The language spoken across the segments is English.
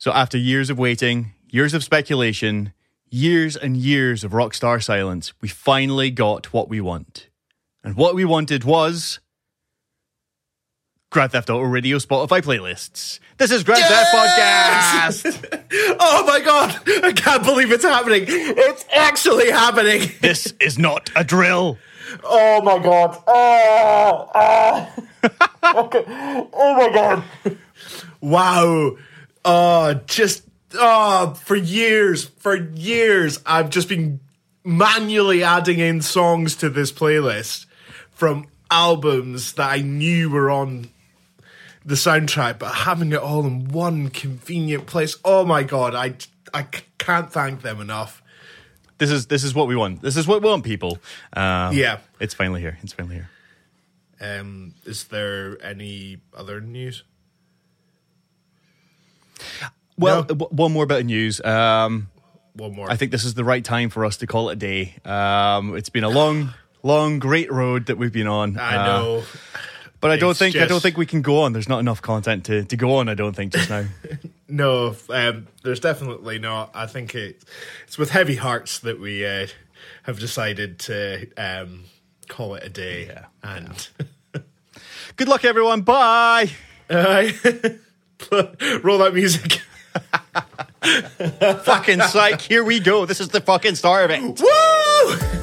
So after years of waiting, years of speculation, years and years of rockstar silence, we finally got what we want. And what we wanted was Grand Theft Auto Radio Spotify playlists. This is Grand Theft Podcast. Oh my god! I can't believe it's happening. It's actually happening. this is not a drill. Oh my god. Oh, oh. okay. oh my god. Wow. Uh just uh for years, for years I've just been manually adding in songs to this playlist from albums that I knew were on the soundtrack, but having it all in one convenient place. Oh my god, I I can't thank them enough. This is this is what we want. This is what we want, people. Um, Yeah. it's finally here. It's finally here. Um, is there any other news? Well, No. w- one more bit of news. Um, One more. I think this is the right time for us to call it a day. Um, it's been a long, long, great road that we've been on. I Uh, know. but I don't It's think I don't think we can go on. There's not enough content to, to go on. I don't think just now. No, um, there's definitely not. I think it, it's with heavy hearts that we uh, have decided to um, call it a day. Yeah, And Good luck, everyone. Bye. uh, roll that music. fucking psych. Here we go. This is the fucking start of it. Woo!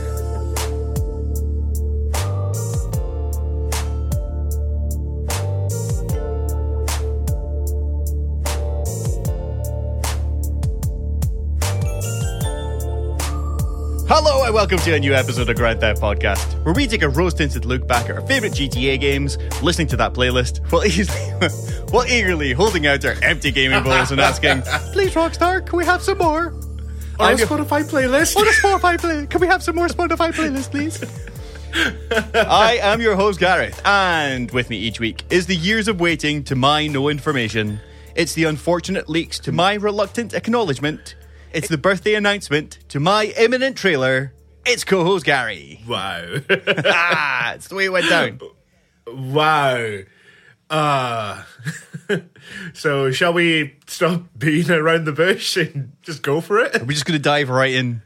Hello and welcome to a new episode of Grand Theft Podcast, where we take a rose-tinted look back at our favorite GTA games, listening to that playlist, while easily, while eagerly holding out our empty gaming bowls and asking, "Please, Rockstar, can we have some more?" On a Spotify playlist. On a Spotify play, can we have some more Spotify playlist, please? I am your host Gareth, and with me each week is the years of waiting to my no information. It's the unfortunate leaks to my reluctant acknowledgement. It's the birthday announcement to my imminent trailer. It's co-host Gary. Wow. ah, it's the way it went down. wow. Uh, so, shall we stop beating around the bush and just go for it? Are We're just gonna dive right in.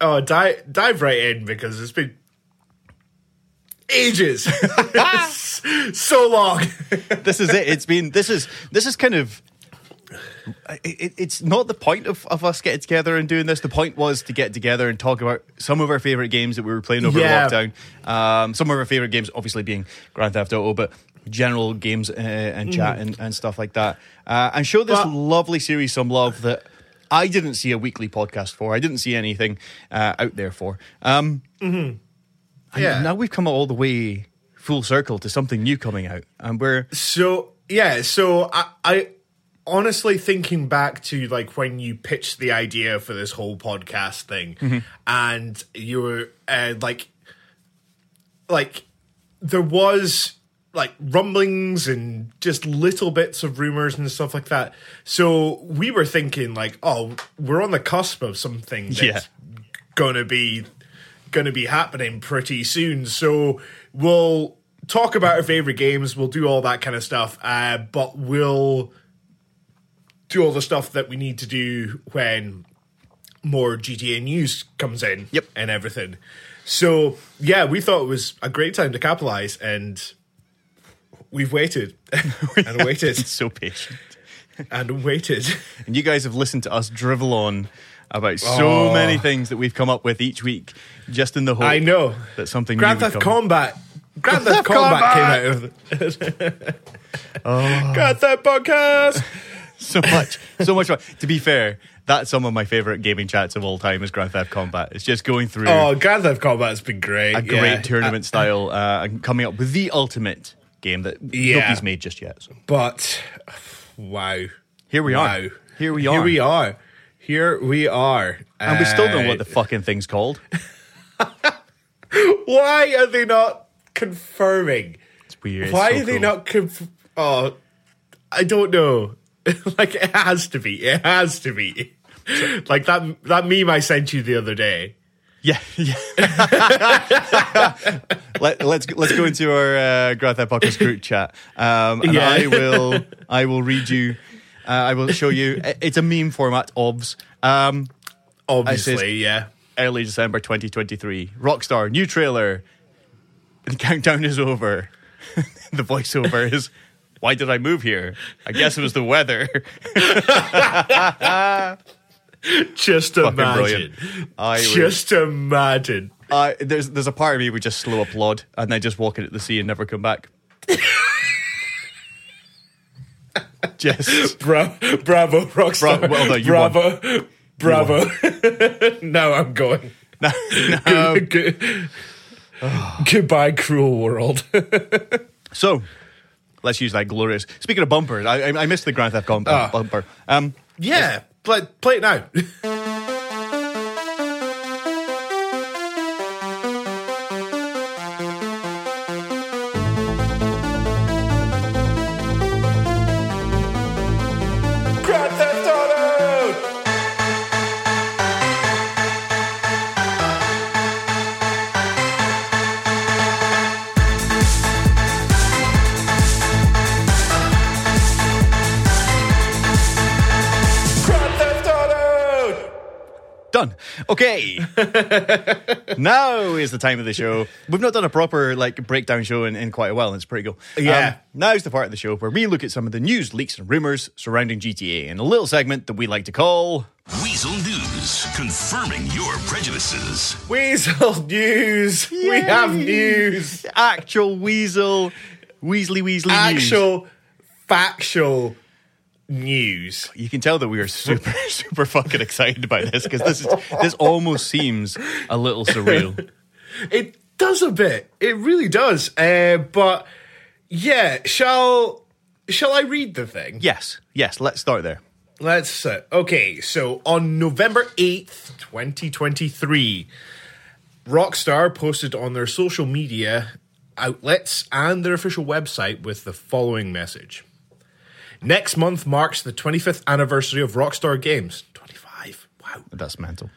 Oh, dive dive right in because it's been ages, so long. This is it. It's been. This is. This is kind of. It, it- it's not the point of, of us getting together and doing this. The point was to get together and talk about some of our favorite games that we were playing over Yeah. lockdown. Um, some of our favorite games, obviously being Grand Theft Auto, but general games uh, and chat and, and stuff like that. Uh, and show this But- lovely series some love that I didn't see a weekly podcast for. I didn't see anything uh, out there for. Um, and Yeah. now we've come all the way full circle to something new coming out, and we're So yeah, so I, I honestly thinking back to like when you pitched the idea for this whole podcast thing, and you were uh, like, like there was like rumblings and just little bits of rumors and stuff like that. So we were thinking like, oh, we're on the cusp of something that's Yeah. gonna be gonna be happening pretty soon. So we'll talk about our favorite games. We'll do all that kind of stuff. Uh, but we'll do all the stuff that we need to do when more GTA news comes in. Yep. and everything. So yeah, we thought it was a great time to capitalize, and we've waited and waited so patient. and waited. And you guys have listened to us drivel on about so Oh. many things that we've come up with each week, just in the hope I know. that something Grand new Theft. Combat. Grand Theft Combat came out of the Oh. Grand Theft Podcast. so much, so much fun. To be fair, that's some of my favorite gaming chats of all time is Grand Theft Combat. It's just going through Oh, Grand Theft Combat's been great. a great yeah. tournament style uh, and coming up with the ultimate game that Yeah. nobody's made just yet. So But wow, here we wow. are. Here we are. Here we are. Here we are. And we still don't know Uh, what the fucking thing's called. Why are they not confirming? It's weird. It's Why so are they cool. not? Conf- oh, I don't know. like it has to be. It has to be. like that that meme I sent you the other day. Yeah, yeah. Let, let's let's go into our uh, Theft Podcast group chat, um, and Yeah. I will I will read you Uh, I will show you. It's a meme format, OBS. Um, Obviously, yeah. early December 2023. Rockstar, new trailer. The countdown is over. the voiceover is, Why did I move here? I guess it was the weather. Just Fucking imagine. brilliant. I would- Just imagine. Uh, there's there's a part of me would just slow applaud and then just walk into the sea and never come back. just Bra- bravo, Rockstar. Bra- well, no, you bravo. Bravo. now I'm going. no, no. Good- Goodbye, cruel world. So let's use that glorious. Speaking of bumpers, I, I I missed the Grand Theft Auto Ah. bumper. Um, yeah, play, play it now. Grand Okay. now is the time of the show. We've not done a proper like breakdown show in, in quite a while, and it's pretty cool. Yeah. Um, now's the part of the show where we look at some of the news, leaks, and rumors surrounding GTA in a little segment that we like to call. Weazel News, confirming your prejudices. Weazel news! We have news! Actual Weazel, Weasley Weasley news. Actual, factual news. You can tell that we are super, super fucking excited by this because this is this almost seems a little surreal. It does a bit. It really does. Uh, but yeah, shall shall I read the thing? Yes, yes. Let's start there. Let's uh, okay. So on November eighth, twenty twenty three, Rockstar posted on their social media outlets and their official website with the following message: Next month marks the twenty fifth anniversary of Rockstar Games. Twenty five. Wow. That's mental.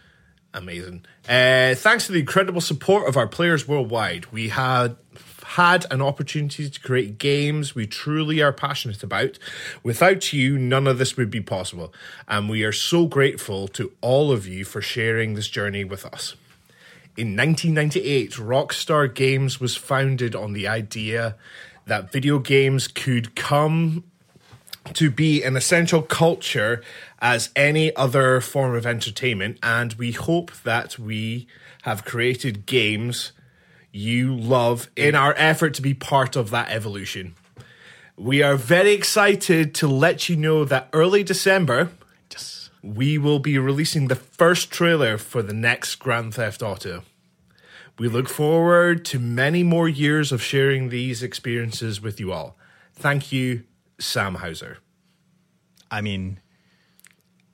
Amazing. Uh, thanks to the incredible support of our players worldwide, we had had an opportunity to create games we truly are passionate about. Without you, none of this would be possible. And we are so grateful to all of you for sharing this journey with us. In 1998, Rockstar Games was founded on the idea that video games could come to be an essential culture as any other form of entertainment, and we hope that we have created games you love in our effort to be part of that evolution. We are very excited to let you know that early December, Just we will be releasing the first trailer for the next Grand Theft Auto. We look forward to many more years of sharing these experiences with you all. Thank you, Sam Houser. I mean,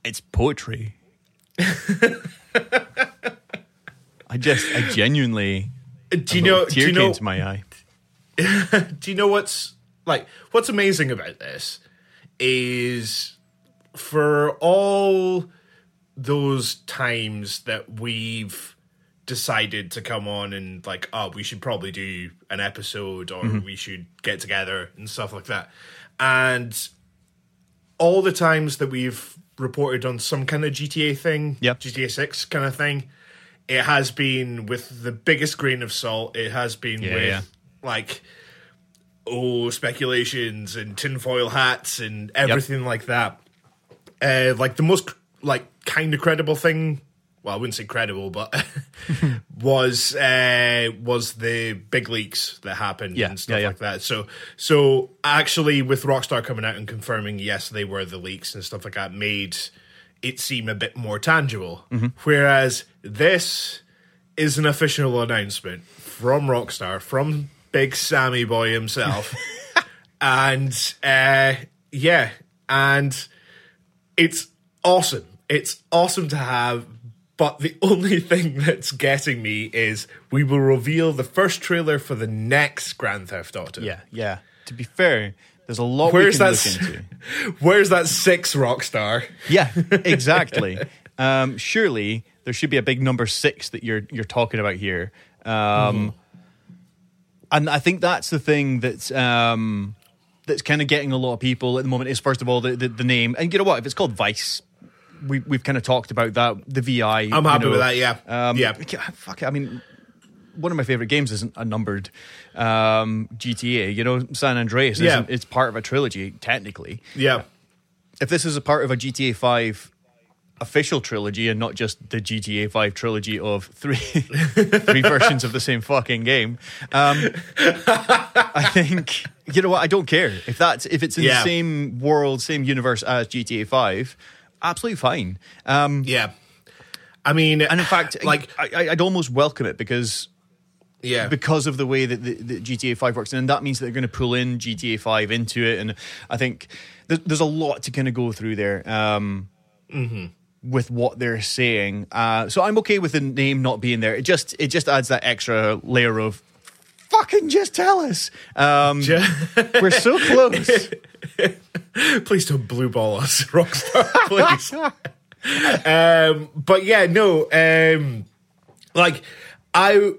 it's poetry. I just, I genuinely. Do you know? Do Tear you came know? my eye. Do you know what's like? What's amazing about this is for all those times that we've decided to come on and like, oh, we should probably do an episode or mm-hmm. we should get together and stuff like that, and all the times that we've reported on some kind of GTA thing, Yep. GTA Six kind of thing, it has been with the biggest grain of salt. It has been Yeah, with yeah. like oh speculations and tinfoil hats and everything like that. Uh, like the most like kind of credible thing. Well, I wouldn't say credible, but was uh, was the big leaks that happened Yeah, and stuff yeah, yeah. like that. So so actually, with Rockstar coming out and confirming yes they were the leaks and stuff like that, made it seem a bit more tangible. Mm-hmm. Whereas this is an official announcement from Rockstar, from Big Sammy Boy himself. and uh, yeah, and it's awesome. It's awesome to have. But the only thing that's getting me is we will reveal the first trailer for the next Grand Theft Auto. Yeah, yeah. To be fair, there's a lot Where's we can that? look into. Where's that six Rockstar? Yeah, exactly. um, surely there should be a big number six that you're you're talking about here. Um, And I think that's the thing that's um, that's kind of getting a lot of people at the moment is first of all the, the, the name, and you know what? If it's called Vice, we we've kind of talked about that. The VI, I'm happy know, with that. Yeah, um, yeah. Fuck it. I mean, one of my favorite games isn't a numbered um, GTA. You know, San Andreas. Yeah. Isn't, it's part of a trilogy technically. Yeah. If this is a part of a GTA Five official trilogy and not just the GTA 5 trilogy of three three versions of the same fucking game. Um, I think you know what I don't care if that's if it's in Yeah. the same world, same universe as GTA 5. Absolutely fine. Um, Yeah. I mean, and in fact, like, I, I'd almost welcome it because yeah, because of the way that the, the GTA 5 works. And that means that they're going to pull in GTA 5 into it. And I think there's, there's a lot to kind of go through there um, with what they're saying. Uh, so I'm okay with the name not being there. It just it just adds that extra layer of fucking just tell us. Um, we're so close. please don't blue ball us, Rockstar, please. um, but yeah, no, um, like I,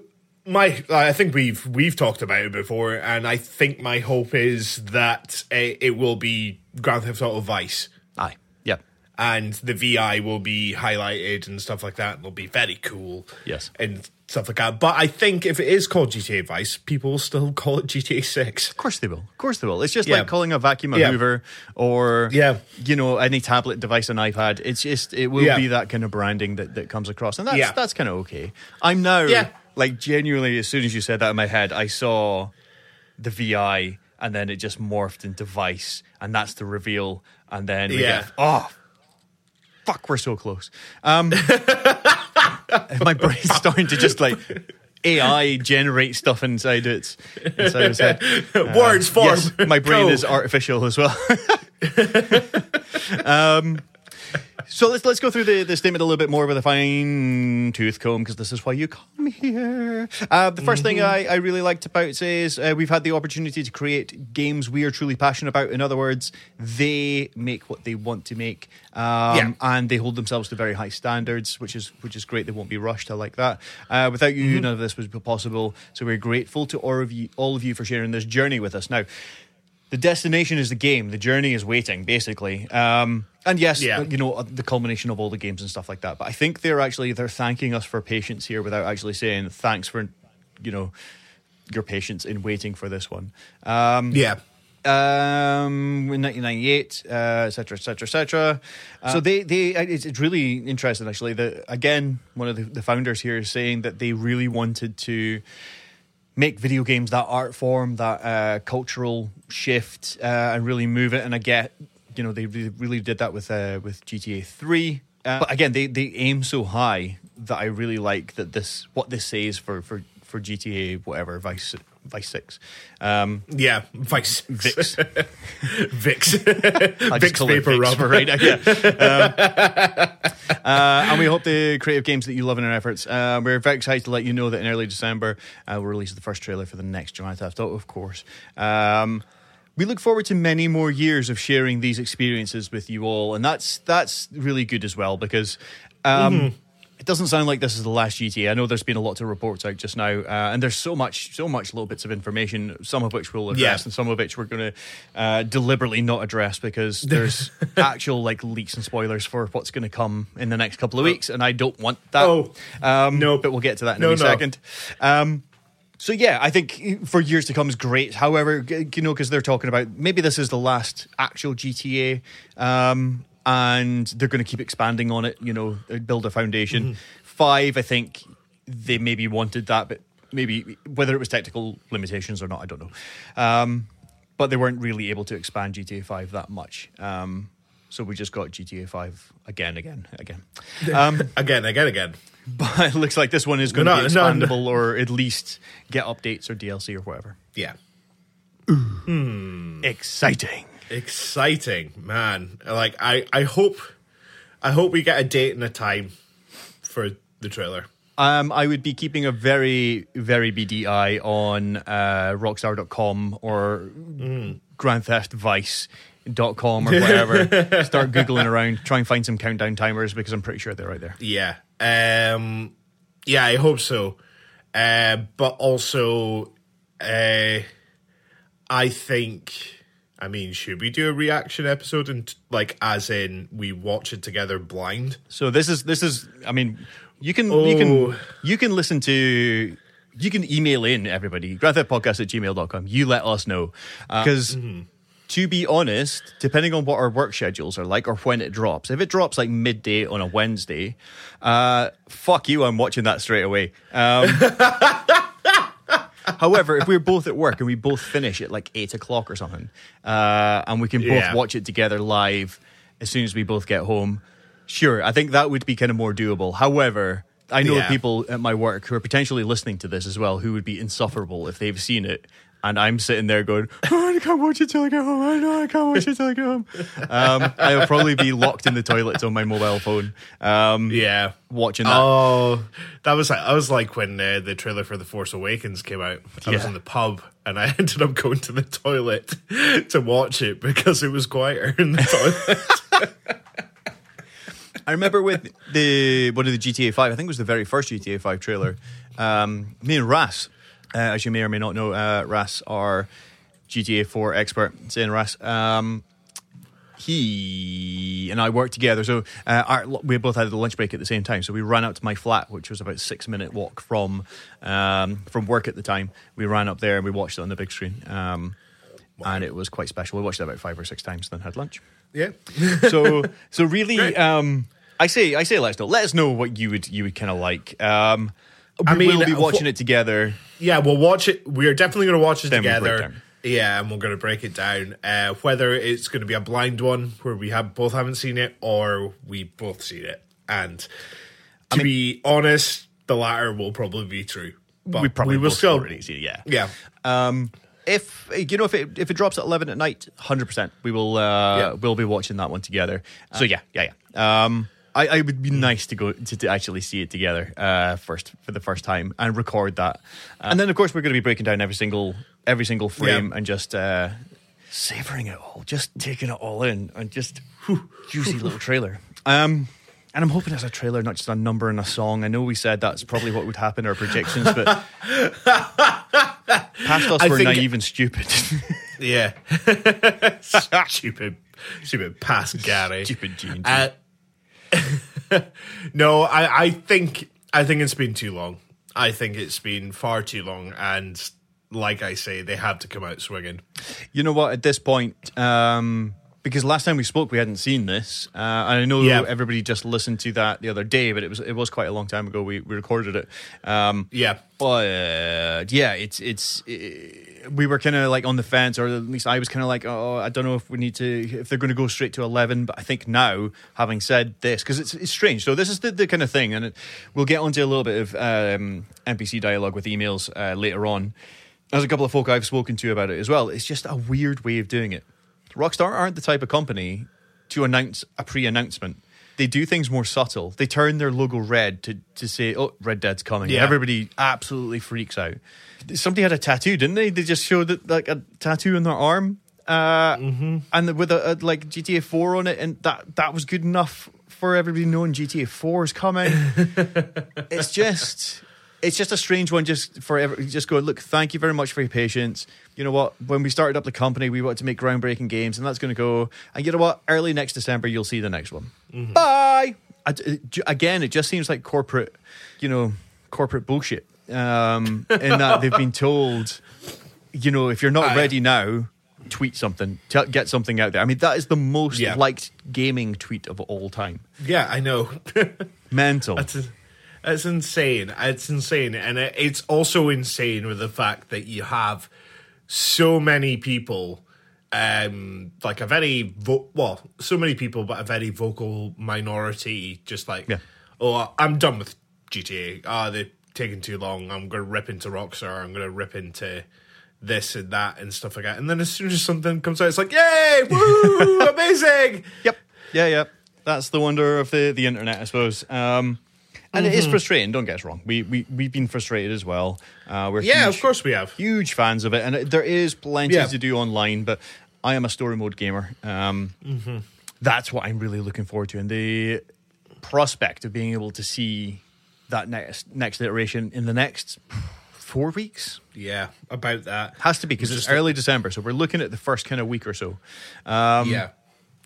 my, I think we've we've talked about it before, and I think my hope is that uh, it will be Grand Theft Auto Vice. Aye. Yep. and the VI will be highlighted and stuff like that. And it'll be very cool. Yes. And stuff like that. But I think if it is called GTA Vice, people will still call it GTA 6. Of course they will. Of course they will. It's just Yeah. like calling a vacuum a Yeah. Hoover or Yeah. you know any tablet device an iPad. It's just it will Yeah. be that kind of branding that, that comes across, and that's that's kind of okay. I'm now like genuinely as soon as you said that in my head, I saw the VI, and then it just morphed into Vice, and that's the reveal, and then we Yeah. get, oh. Fuck, we're so close. Um, my brain's starting to just like AI generate stuff inside its inside its head. Words form. Yes, my brain Go. is artificial as well. um, so let's let's go through the, the statement a little bit more with a fine tooth comb because this is why you come here. Uh, the 1st thing I, I really liked about it is uh, we've had the opportunity to create games we are truly passionate about. In other words, they make what they want to make, um, Yeah. and they hold themselves to very high standards, which is which is great. They won't be rushed. I like that. Uh, without you, none of this would be possible. So we're grateful to all of you, all of you for sharing this journey with us. Now, the destination is the game. The journey is waiting, basically. Um, and yes, Yeah. you know the culmination of all the games and stuff like that. But I think they're actually they're thanking us for patience here without actually saying thanks for, you know, your patience in waiting for this one. Um, Yeah. um, in 1998, uh, et cetera, et cetera, et cetera. Uh, so they, they, it's, it's really interesting actually. That again, one of the, the founders here is saying that they really wanted to make video games that art form, that uh, cultural shift, uh, and really move it. And I get, you know, they really, did that with uh, with GTA Three. Uh, but again, they they aim so high that I really like that this what this says for for for GTA whatever Vice Vice Six. Um, Yeah. Vice. Vix. Vix. Vix paper Vix rub. for right yeah. Um, uh, and we hope the creative games that you love in our efforts. Uh, we're very excited to let you know that in early December uh, we'll release the first trailer for the next Grand Theft Auto, of course. Um, we look forward to many more years of sharing these experiences with you all, and that's that's really good as well because. Um, It doesn't sound like this is the last GTA. I know there's been a lot of reports out just now, uh, and there's so much, so much little bits of information. Some of which we'll address, Yeah. and some of which we're going to uh, deliberately not address because there's actual like leaks and spoilers for what's going to come in the next couple of weeks, and I don't want that. Oh, um, no. but we'll get to that in No, a no. second. Um, so yeah, I think for years to come is great. However, you know, because they're talking about maybe this is the last actual GTA, um, and they're going to keep expanding on it. You know, uh, build a foundation. Mm-hmm. Five, I think they maybe wanted that, but maybe whether it was technical limitations or not, I don't know. Um, but they weren't really able to expand GTA Five that much. Um, so we just got GTA Five again, again, again. Um, Again, again, again. but it looks like this one is going No, to be no, no. expandable or at least get updates or DLC or whatever. Yeah. Exciting. Exciting, man. Like I, I hope I hope we get a date and a time for the trailer. Um, I would be keeping a very, very beady eye on uh, rockstar.com or Grand Theft Vice.com or whatever. Start Googling around, try and find some countdown timers because I'm pretty sure they're right there. Yeah. Um yeah, I hope so. Uh but also uh I think I mean, should we do a reaction episode and like as in we watch it together blind? So this is this is. I mean, you can you can Oh. you can listen to. You can email in everybody, grandtheftpodcast at gmail.com. You let us know. Because to be honest, depending on what our work schedules are like or when it drops, if it drops like midday on a Wednesday, uh, fuck you, I'm watching that straight away. Um, however, if we're both at work and we both finish at like eight o'clock or something, uh, and we can both Yeah. watch it together live as soon as we both get home, sure, I think that would be kind of more doable. However, I know Yeah. people at my work who are potentially listening to this as well who would be insufferable if they've seen it. And I'm sitting there going, oh, I can't watch it till I get home. I know I can't watch it till I get home. Um, I'll probably be locked in the toilets on my mobile phone, um, Yeah. watching that. Oh, that was like I was like when uh, the trailer for The Force Awakens came out. I was in the pub and I ended up going to the toilet to watch it because it was quieter in the toilet. I remember with the one of the GTA Five. I think it was the very first GTA Five trailer. Um, me and Ras, uh, as you may or may not know, uh, Ras are GTA Four expert. Saying Ras, um, he and I worked together. So uh, our, we both had the lunch break at the same time. So we ran out to my flat, which was about a six minute walk from um, from work at the time. We ran up there and we watched it on the big screen. Um, And it was quite special. We watched it about five or six times, then had lunch yeah. so so really um i say i say let us know let us know what you would you would kind of like um I mean, we'll be uh, watching it together Yeah, we'll watch it. We're definitely going to watch it Then together. down. Yeah, and we're going to break it down. Uh, whether it's going to be a blind one where we have both haven't seen it, or we both seen it. And to be honest, the latter will probably be true. But we probably we will still. already see it, yeah Yeah, um if you know if it if it drops at 11 at night 100% we will uh Yeah. we'll be watching that one together so yeah yeah yeah um I, I would be nice to go to, to actually see it together uh, first for the first time and record that, and then of course we're going to be breaking down every single every single frame Yeah. and just uh, savoring it all, just taking it all in, and just whew, juicy little trailer. Um, and I'm hoping it's a trailer, not just a number and a song. I know we said that's probably what would happen in our projections, but past us I were think- naive and stupid. yeah. stupid, stupid past Gary. stupid Gene. Uh, no, I, I think I think it's been too long. I think it's been far too long, and like I say, they have to come out swinging. You know what? At this point, um, because last time we spoke, we hadn't seen this. Uh, and I know Yeah. everybody just listened to that the other day, but it was it was quite a long time ago. We, we recorded it. Um, Yeah, but yeah, it's it's. eh, we were kind of like on the fence, or at least I was kind of like, oh, I don't know if we need to, if they're going to go straight to eleven. But I think now, having said this, because it's it's strange. So this is the, the kind of thing, and it, we'll get onto a little bit of um, NPC dialogue with emails uh, later on. There's a couple of folk I've spoken to about it as well. It's just a weird way of doing it. Rockstar aren't the type of company to announce a pre-announcement. They do things more subtle. They turn their logo red to, to say, "Oh, Red Dead's coming." Yeah. Everybody absolutely freaks out. Somebody had a tattoo, didn't they? They just showed like a tattoo on their arm, uh, and with a, a like GTA Four on it, and that that was good enough for everybody knowing GTA Four is coming. it's just it's just a strange one just for ever just go look thank you very much for your patience. You know what? When we started up the company we wanted to make groundbreaking games and that's going to go and you know what? Early next december you'll see the next one. Bye! I, again it just seems like corporate you know corporate bullshit um in that they've been told you know if you're not Aye. ready now tweet something t- get something out there. I mean that is the most Yeah. liked gaming tweet of all time. Yeah, I know. mental. That's it's insane. It's insane, and it, it's also insane with the fact that you have so many people, um, like a very vo- well, so many people, but a very vocal minority, just like, Yeah. oh, I'm done with GTA. Ah, they're taking too long. I'm gonna rip into Rockstar. I'm gonna rip into this and that and stuff like that. And then as soon as something comes out, it's like, yay, woo, amazing. Yep. Yeah, yeah. That's the wonder of the, the internet, I suppose. Um, and it is Mm-hmm. frustrating. Don't get us wrong. We we we've been frustrated as well. Uh, we're Yeah, huge, of course we have. huge fans of it, and it, there is plenty Yeah. to do online. But I am a story mode gamer. Um, Mm-hmm. That's what I'm really looking forward to, and the prospect of being able to see that next next iteration in the next four weeks. Yeah, about that. Has to be because it's a- early December, so we're looking at the first kind of week or so. Um, yeah.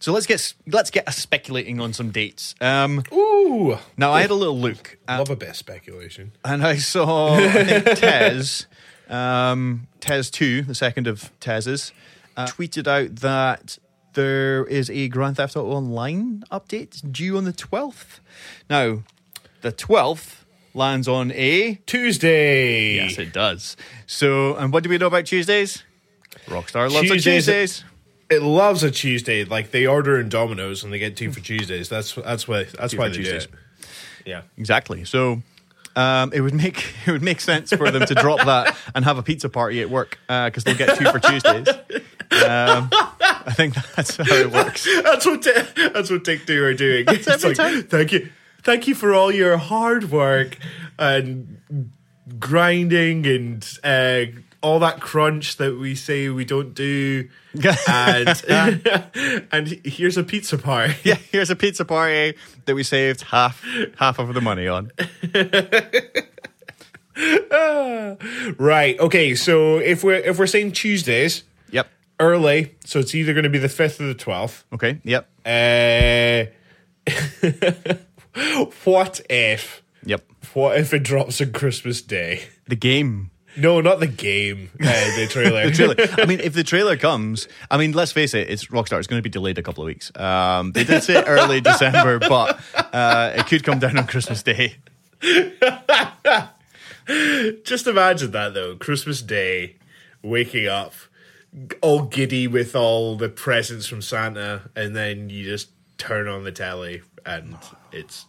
So let's get let's get us speculating on some dates. Um, Ooh, now I had a little look, at, love a bit of speculation. and I saw I think Tez, um, Tez two, the second of Tez's, uh, tweeted out that there is a Grand Theft Auto Online update due on the twelfth. Now, the twelfth lands on a Tuesday. Yes, it does. So, and what do we know about Tuesdays? Rockstar loves Tuesdays- Tuesdays. It loves a Tuesday. Like they order in Domino's and they get two for Tuesdays. That's that's why that's Two why they Tuesdays. do it. Yeah. Exactly. So, um, it would make it would make sense for them to drop that and have a pizza party at work because they'll get two for Tuesdays. Um, I think that's how it works. That's what that's what Take Two are doing. It's every like, time. thank you, thank you for all your hard work and grinding and uh, all that crunch that we say we don't do. and and here's a pizza party. Yeah, here's a pizza party that we saved half half of the money on. Right. Okay. So if we're if we're saying Tuesdays Yep. early, so it's either going to be the fifth or the twelfth. Okay. Yep. Uh, what if? Yep. What if it drops on Christmas Day? The game. No, not the game. Uh, the trailer. The trailer. I mean, if the trailer comes, I mean, let's face it, it's Rockstar. It's going to be delayed a couple of weeks. Um, they did say early December, but uh, it could come down on Christmas Day. Just imagine that though. Christmas Day, waking up, all giddy with all the presents from Santa, and then you just turn on the telly and it's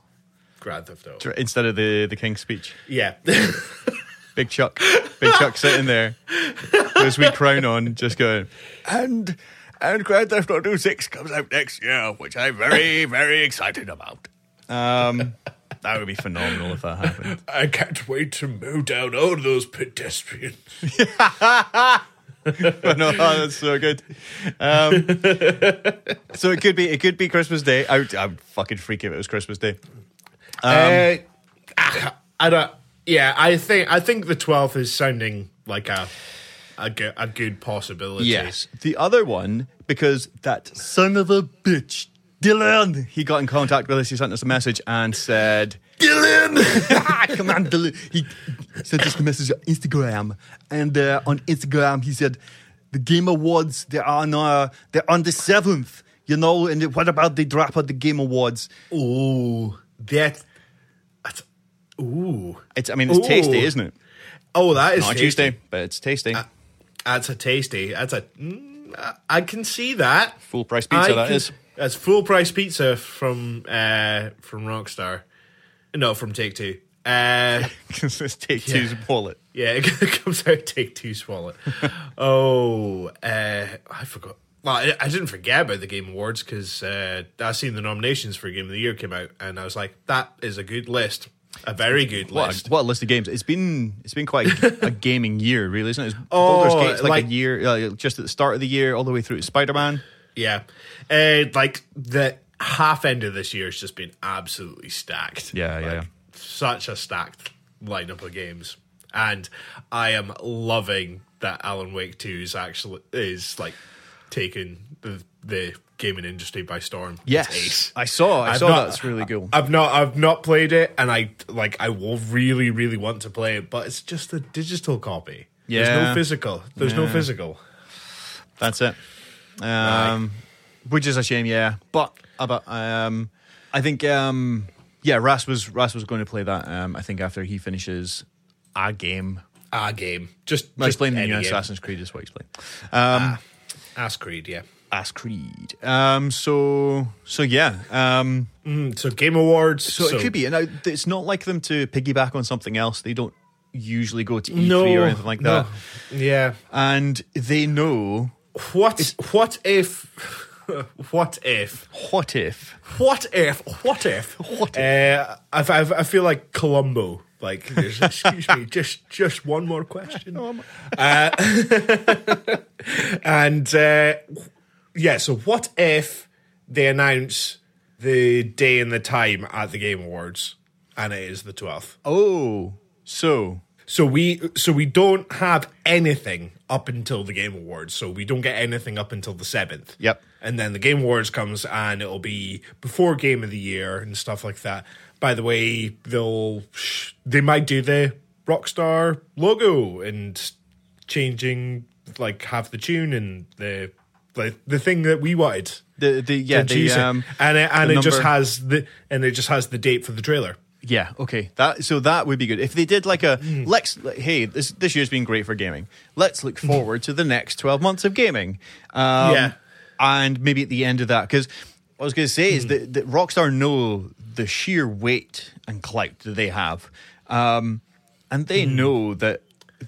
Grand Theft Auto. Instead of the, the King's speech. Yeah. Big Chuck. Big Chuck sitting there with his wee crown on, just going, and and Grand Theft Auto 6 comes out next year, which I'm very, very excited about. Um, that would be phenomenal if that happened. I can't wait to mow down all those pedestrians. But no, that's so good. Um, so it could be it could be Christmas Day. I would, I'd fucking freak if it was Christmas Day. uh, ah, I don't. Yeah, I think I think the twelfth is sounding like a a, go- a good possibility. Yes. The other one, because that son of a bitch, Dylan, he got in contact with us. He sent us a message and said, Dylan! Come on, Dylan. He sent us a message on Instagram. And uh, on Instagram, he said, the Game Awards, they're on, uh, they're on the 7th. You know, and what about the drop of the Game Awards? Oh, that. Ooh. It's, I mean, it's Ooh. tasty, isn't it? Oh, that is Not tasty. Tuesday, but it's tasty. That's a tasty. That's a. Mm, I- can see that. Full price pizza, I that can- is. That's full price pizza from uh from Rockstar. No, from Take Two. Uh it's Take Two's wallet. yeah, it comes out Take Two's wallet. oh, uh I forgot. Well, I, I didn't forget about the Game Awards because uh, I seen the nominations for Game of the Year came out, and I was like, "That is a good list, a very good What list." a, what a list of games! It's been it's been quite a gaming year, really, isn't it? It's Oh, Baldur's Gate's like, like- a year, uh, just at the start of the year, all the way through to Spider Man. Yeah, uh, like the half end of this year has just been absolutely stacked. Yeah, yeah, Like, yeah. Such a stacked lineup of games, and I am loving that Alan Wake Two is actually is like taking the the gaming industry by storm. Yes. I saw. I I've saw not- that's really cool. I've not I've not played it, and I like I will really really want to play it, but it's just a digital copy. There's Yeah. no physical. There's no physical. That's it. Um, which is a shame, yeah. But about um, I think um, yeah, Ras was Ras was going to play that. Um, I think after he finishes a game. Ah, game. Just just playing the new. Assassin's Creed is what he's playing. Um, Ass Creed, yeah. Ass Creed. Um, so so yeah. Um, Mm, so Game Awards. So, it could be, and I- it's not like them to piggyback on something else. They don't usually go to E3 no or anything like that, no. Yeah. and they know What? What if? What if? what if. What if? What if? What Uh, I, I, I feel like Columbo. Like, excuse me, just just one more question. Uh, and uh, yeah, so what if they announce the day and the time at the Game Awards, and it is the twelfth? Oh, so so we so we don't have anything up until the Game Awards. So we don't get anything up until the seventh. Yep. And then the Game Awards comes and it'll be before Game of the Year and stuff like that. By the way, they'll they might do the Rockstar logo and changing like have the tune and the the, the thing that we wanted. The the yeah to the um and it, and the it just has the and it just has the date for the trailer. Yeah, okay. That so that would be good. If they did like a Hmm. let's hey, this this year's been great for gaming. Let's look forward to the next 12 months of gaming. Um Yeah. and maybe at the end of that cuz what I was going to say Hmm. is that, that Rockstar know the sheer weight and clout that they have. Um and they Hmm. know that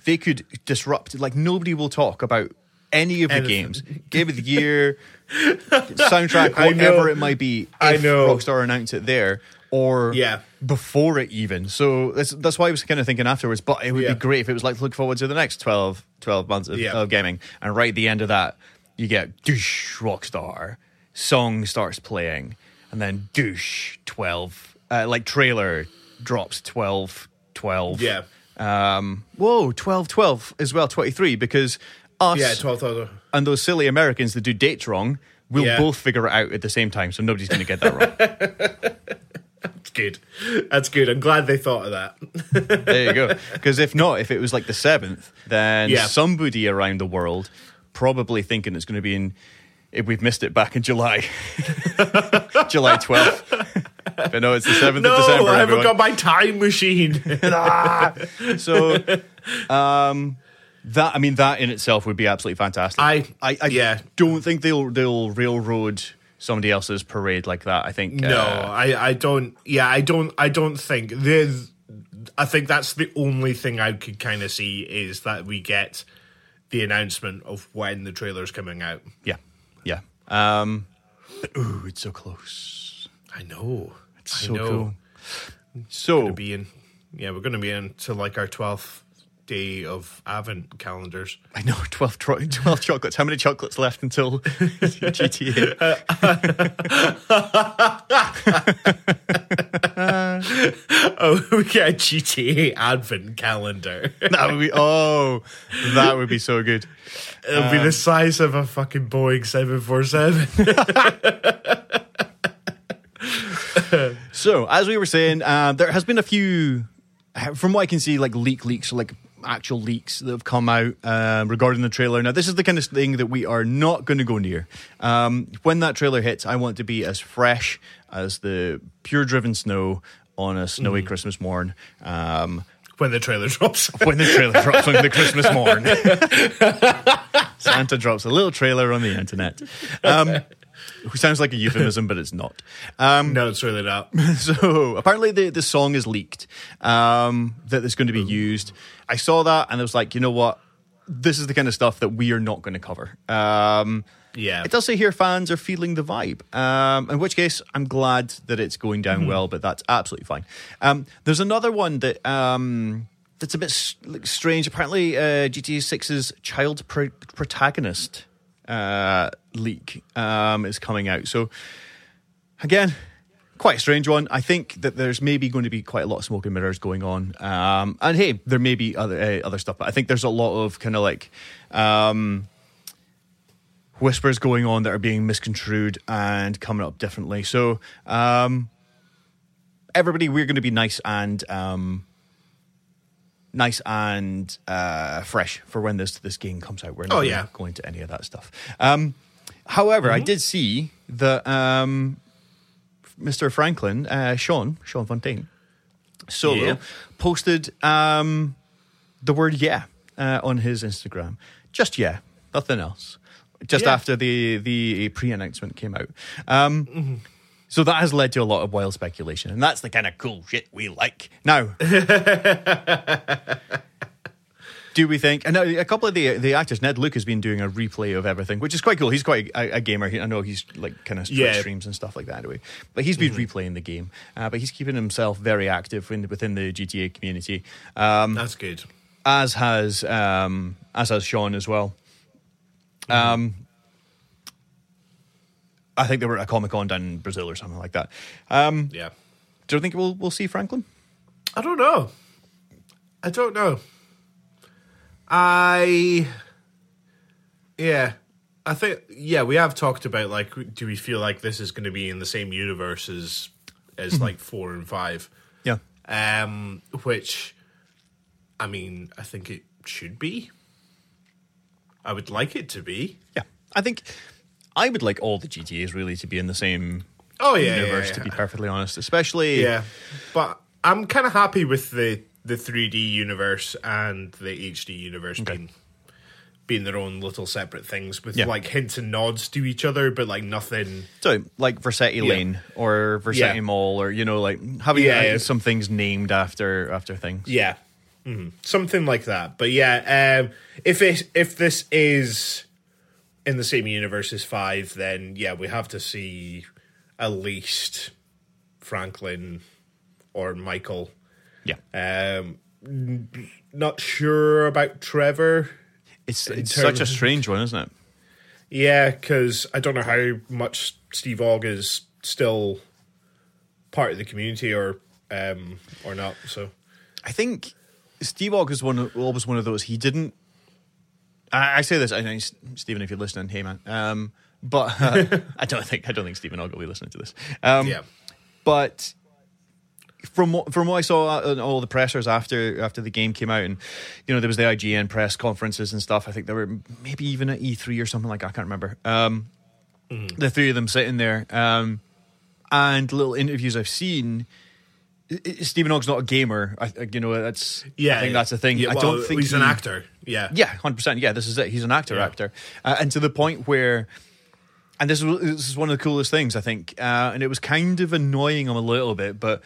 they could disrupt like nobody will talk about any of the Anything. games. Game of the year, soundtrack, know. whatever it might be. I know. Rockstar announced it there, or Yeah. before it even. So that's that's why I was kind of thinking afterwards. But it would Yeah. be great if it was like look forward to the next 12, 12 months of, Yeah. of gaming, and right at the end of that, you get douche Rockstar song starts playing, and then douche twelve uh, like trailer drops 12, 12. Yeah. Um. Whoa, 12, 12 as well. Twenty three because us Yeah, twelve thousand. and those silly Americans that do dates wrong we'll Yeah. both figure it out at the same time. So nobody's going to get that wrong. That's good. That's good. I'm glad they thought of that. there you go. Because if not, if it was like the seventh, then Yeah. somebody around the world probably thinking it's going to be in. If we've missed it back in July, July twelfth. but no, it's the seventh of no, December. I haven't everyone. got my time machine. so, um, that I mean, that in itself would be absolutely fantastic. I- I, I yeah. don't think they'll they'll railroad somebody else's parade like that. I think no, uh, I, I don't. Yeah, I don't. I don't think there's. I think that's the only thing I could kind of see is that we get the announcement of when the trailer's coming out. yeah, yeah. Um, but ooh, it's so close. I know. It's I so know. cool. So Be in. Yeah, we're going to be into like our twelfth day of Advent calendars. I know 12, tro- 12 chocolates. How many chocolates left until GTA? Oh, we get a GTA Advent calendar. that would be oh, that would be so good. It'll be the size of a fucking Boeing seven four seven. So, as we were saying, uh, there has been a few, from what I can see, like leak leaks, like actual leaks that have come out uh, regarding the trailer. Now, this is the kind of thing that we are not going to go near. Um, when that trailer hits, I want to be as fresh as the pure driven snow on a snowy Christmas morn. Um, when the trailer drops. when the trailer drops on the Christmas morn. Santa drops a little trailer on the internet. Um, which sounds like a euphemism, but it's not. Um, no, it's really not. so apparently the, the song is leaked um, that is going to be used. I saw that and I was like, you know what? This is the kind of stuff that we are not going to cover. Um, Yeah. it does say here fans are feeling the vibe. Um, in which case, I'm glad that it's going down well, but that's absolutely fine. Um, there's another one that um, that's a bit like, strange. Apparently, uh, GTA 6's child pro- protagonist uh, leak um, is coming out. So again, quite a strange one. I think that there's maybe going to be quite a lot of smoke and mirrors going on. Um, and hey, there may be other uh, other stuff, but I think there's a lot of kind of like um, whispers going on that are being misconstrued and coming up differently. So um, everybody, we're going to be nice and. Um, Nice and uh, fresh for when this this game comes out. We're not Oh, yeah. go into any of that stuff. Um, however, I did see that um, Mr. Franklin, uh, Sean, Sean Fontaine, solo, Yeah. posted um, the word yeah uh, on his Instagram. Just yeah, nothing else. Just Yeah. after the, the pre announcement came out. Um, So that has led to a lot of wild speculation, and that's the kind of cool shit we like. Now, do we think? And a couple of the the actors, Ned Luke has been doing a replay of everything, which is quite cool. He's quite a, a gamer. He- I know he's like kind of Yeah. streams and stuff like that anyway. But he's been replaying the game, uh, but he's keeping himself very active in, within the GTA community, um, That's good. as has um, as has Sean as well. Um, I think they were at a Comic Con down in Brazil or something like that. Um, Yeah. do you think we'll we'll see Franklin? I don't know. I don't know. I yeah, I think yeah, we have talked about like do we feel like this is going to be in the same universe as as like 4 and 5. Yeah. Um which I mean, I think it should be. I would like it to be. Yeah. I think I would like all the GTAs really to be in the same Oh yeah, universe, yeah, to be perfectly honest. Especially Yeah, but I'm kind of happy with the the 3D universe and the HD universe being being their own little separate things with Yeah. like hints and nods to each other, but like nothing. So, like Vercetti Lane or Vercetti Yeah. Mall, or you know, like having Yeah, uh, yeah. some things named after after things. Yeah, hmm something like that. But yeah, um, if it if this is in the same universe as five, then yeah, we have to see at least Franklin or Michael. Yeah, Um, n- not sure about Trevor. it's it's such a strange one, isn't it? Yeah, because I don't know how much Steve Ogg is still part of the community or um or not. So I think Steve Ogg is one of, always one of those. He didn't. I, I say this. I think Steven, if you're listening, hey man. Um, but uh, I don't think I don't think Steven Ogg will be listening to this. Um, yeah, but from what from what I saw in all the pressers after after the game came out, and you know there was the IGN press conferences and stuff. I think there were maybe even at E3 or something like that, I can't remember. Um, The three of them sitting there, um, and little interviews I've seen. Steven Ogg's not a gamer. I, you know that's yeah. I think that's the thing. Yeah, I don't think he's an actor. Yeah, yeah, hundred percent. Yeah, this is it. He's an actor, Yeah. actor, uh, and to the point where, and this was this is one of the coolest things I think, uh, and it was kind of annoying him a little bit, but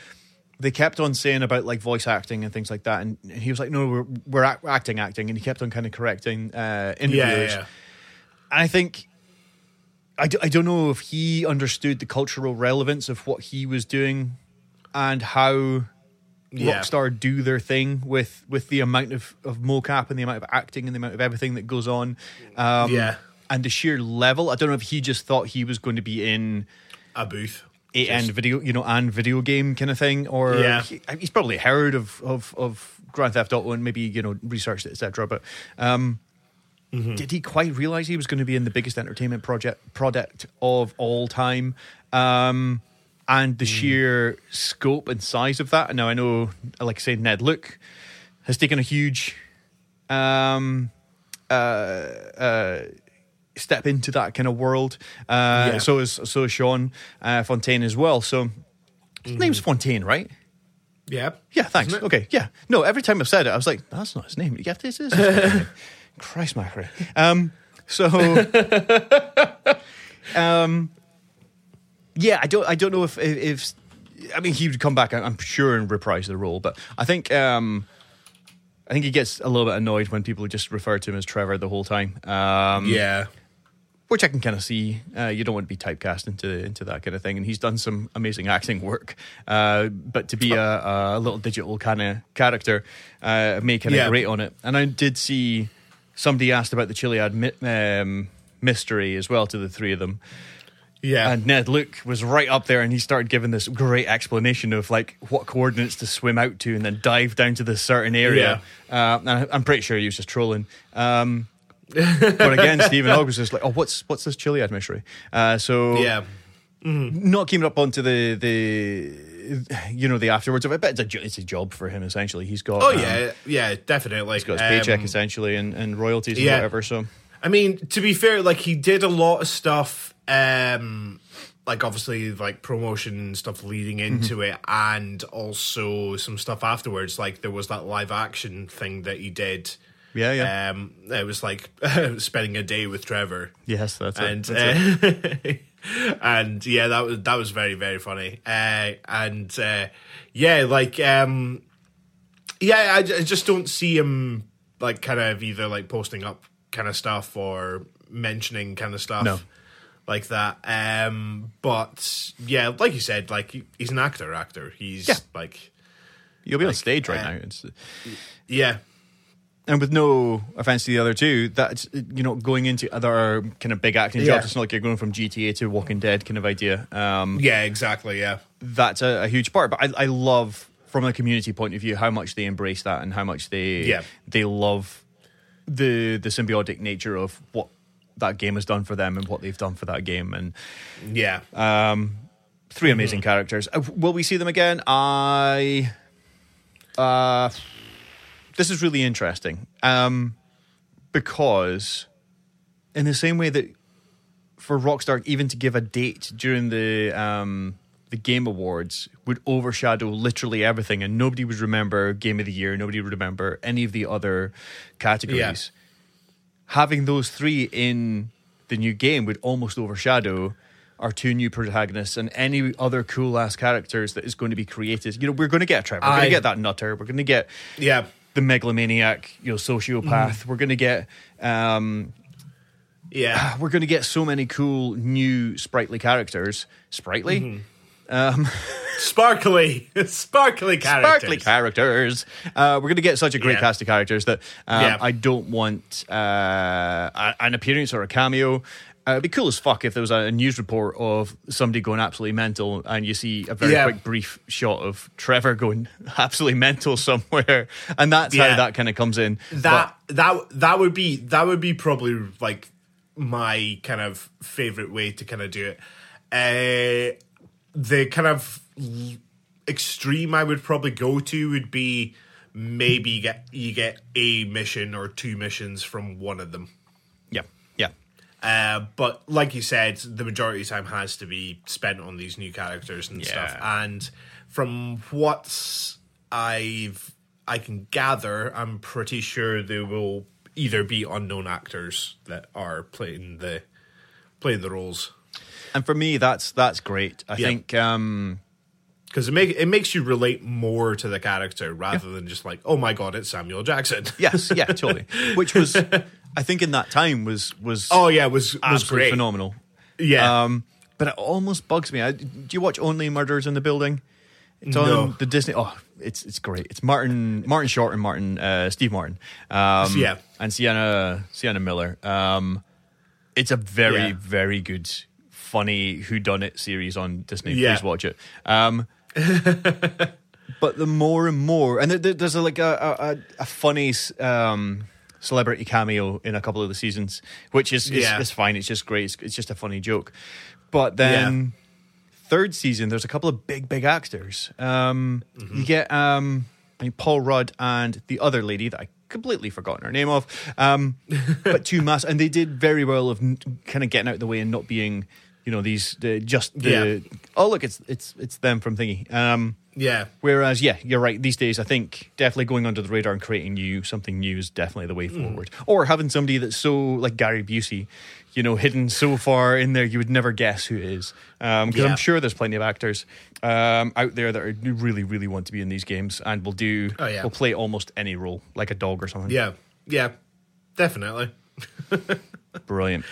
they kept on saying about like voice acting and things like that, and, and he was like, "No, we're we're act- acting, acting," and he kept on kind of correcting uh, yeah, interviewers. yeah, And I think. I, d- I don't know if he understood the cultural relevance of what he was doing and how yeah. Rockstar do their thing with with the amount of, of mocap and the amount of acting and the amount of everything that goes on. Um, Yeah. And the sheer level. I don't know if he just thought he was going to be in a booth. and video, you know, and video game kind of thing, or Yeah. he- he's probably heard of of of Grand Theft Auto and maybe you know researched it, etc. But um, Mm-hmm. did he quite realize he was going to be in the biggest entertainment project product of all time? Um, and the Mm. sheer scope and size of that. And now I know, like I say, Ned Luke has taken a huge um, uh, uh, step into that kind of world. Uh, Yeah. So is so is Shawn uh, Fontaine as well. So his name's Fontaine, right? Yeah, Yeah, thanks. Okay, yeah. No, every time I've said it, I was like, that's not his name. Yeah, this is. His name. Christ, Macri. Um, so, um, yeah, I don't, I don't know if, if, if I mean, he would come back, I'm sure, and reprise the role, but I think, um, I think he gets a little bit annoyed when people just refer to him as Trevor the whole time. Um, yeah, which I can kind of see. Uh, you don't want to be typecast into into that kind of thing, and he's done some amazing acting work. Uh, but to be a, a little digital kind of character, uh, made kind of Yeah. great on it. And I did see somebody asked about the Chiliad mi- um, mystery as well to the three of them. Yeah. And Ned Luke was right up there, and he started giving this great explanation of like what coordinates to swim out to, and then dive down to this certain area. Uh, and I- I'm pretty sure he was just trolling. Um, but again, Steven Ogg was just like, "Oh, what's what's this Chiliad mystery?" Uh, so yeah, not keeping up onto the the you know the afterwards of it, but it's a, it's a job for him essentially. He's got oh um, yeah, yeah, definitely. he's got his paycheck Um, essentially and, and royalties and yeah. whatever. So I mean, to be fair, like he did a lot of stuff, um, like obviously like promotion stuff leading into it, and also some stuff afterwards. Like there was that live action thing that he did. yeah, yeah, Um, it was like spending a day with Trevor, yes, that's and it. That's it. uh, and yeah, that was that was very very funny. Uh, and uh, yeah, like um, yeah, I, I just don't see him like kind of either like posting up kind of stuff or mentioning kind of stuff. No. Like that, um, but yeah, like you said, like he- he's an actor. Actor, he's Yeah. like, You'll be on stage right uh, now. It's, yeah, and with no offense to the other two, that's you know going into other kind of big acting Yeah. jobs. It's not like you're going from GTA to Walking Dead kind of idea. Um, yeah, exactly, yeah, that's a, a huge part. But I, I love from a community point of view how much they embrace that and how much they Yeah. they love the the symbiotic nature of what that game has done for them and what they've done for that game and Yeah. three amazing characters. Uh, will we see them again? I. Uh, this is really interesting um, because, in the same way that for Rockstar, even to give a date during the um, the Game Awards would overshadow literally everything, and nobody would remember Game of the Year. Nobody would remember any of the other categories. Having those three in the new game would almost overshadow our two new protagonists and any other cool ass characters that is going to be created. You know, we're going to get Trevor. We're going to get that nutter. We're going to get yeah. the megalomaniac, you know, sociopath. Mm. We're going to get um, Yeah. we're going to get so many cool new sprightly characters. Sprightly, mm-hmm. um, Sparkly. Sparkly characters. sparkly characters. Uh, we're going to get such a great Yeah. cast of characters that um, Yeah. I don't want uh, a- an appearance or a cameo. Uh, it'd be cool as fuck if there was a news report of somebody going absolutely mental, and you see a very Yeah. quick brief shot of Trevor going absolutely mental somewhere, and that's how that kind of comes in. that that that would be that would be probably like my kind of favorite way to kind of do it. Uh, the kind of extreme I would probably go to would be maybe you get you get a mission or two missions from one of them. yeah, yeah. Uh, but like you said, the majority of time has to be spent on these new characters and stuff. And from what I've I can gather, I'm pretty sure they will either be unknown actors that are playing the playing the roles And for me, that's that's great. I Yeah. think um, because it make it makes you relate more to the character rather than just like, oh my god, it's Samuel Jackson. yes, yeah, totally. Which was, I think, in that time was was Oh yeah, was was great. phenomenal. Yeah, Um, but it almost bugs me. I, do you watch Only Murders in the Building? It's on No. the Disney. Oh, it's it's great. It's Martin Martin Short and Martin uh, Steve Martin. Um, Yeah. and Sienna Sienna Miller. Um, it's a very Yeah. very good, funny Who Done It series on Disney. Yeah. Please watch it. Um, but the more and more, and there- there, there's a, like a a, a funny um, celebrity cameo in a couple of the seasons, which is is, Yeah. is fine. It's just great. It's, it's just a funny joke. But then third season, there's a couple of big big actors. Um, Mm-hmm. You get um, I mean, Paul Rudd and the other lady that I completely forgotten her name of, um, but two mass, and they did very well of kind of getting out of the way and not being. You know these the, just the Yeah. oh look it's it's it's them from thingy um yeah, Whereas, yeah, you're right. These days, I think definitely going under the radar and creating new something new is definitely the way forward. Or having somebody that's so like Gary Busey, you know, hidden so far in there you would never guess who it is. Because Yeah. I'm sure there's plenty of actors um, out there that are, really, really want to be in these games and will do, Oh, yeah. will play almost any role, like a dog or something. yeah, yeah, definitely. brilliant.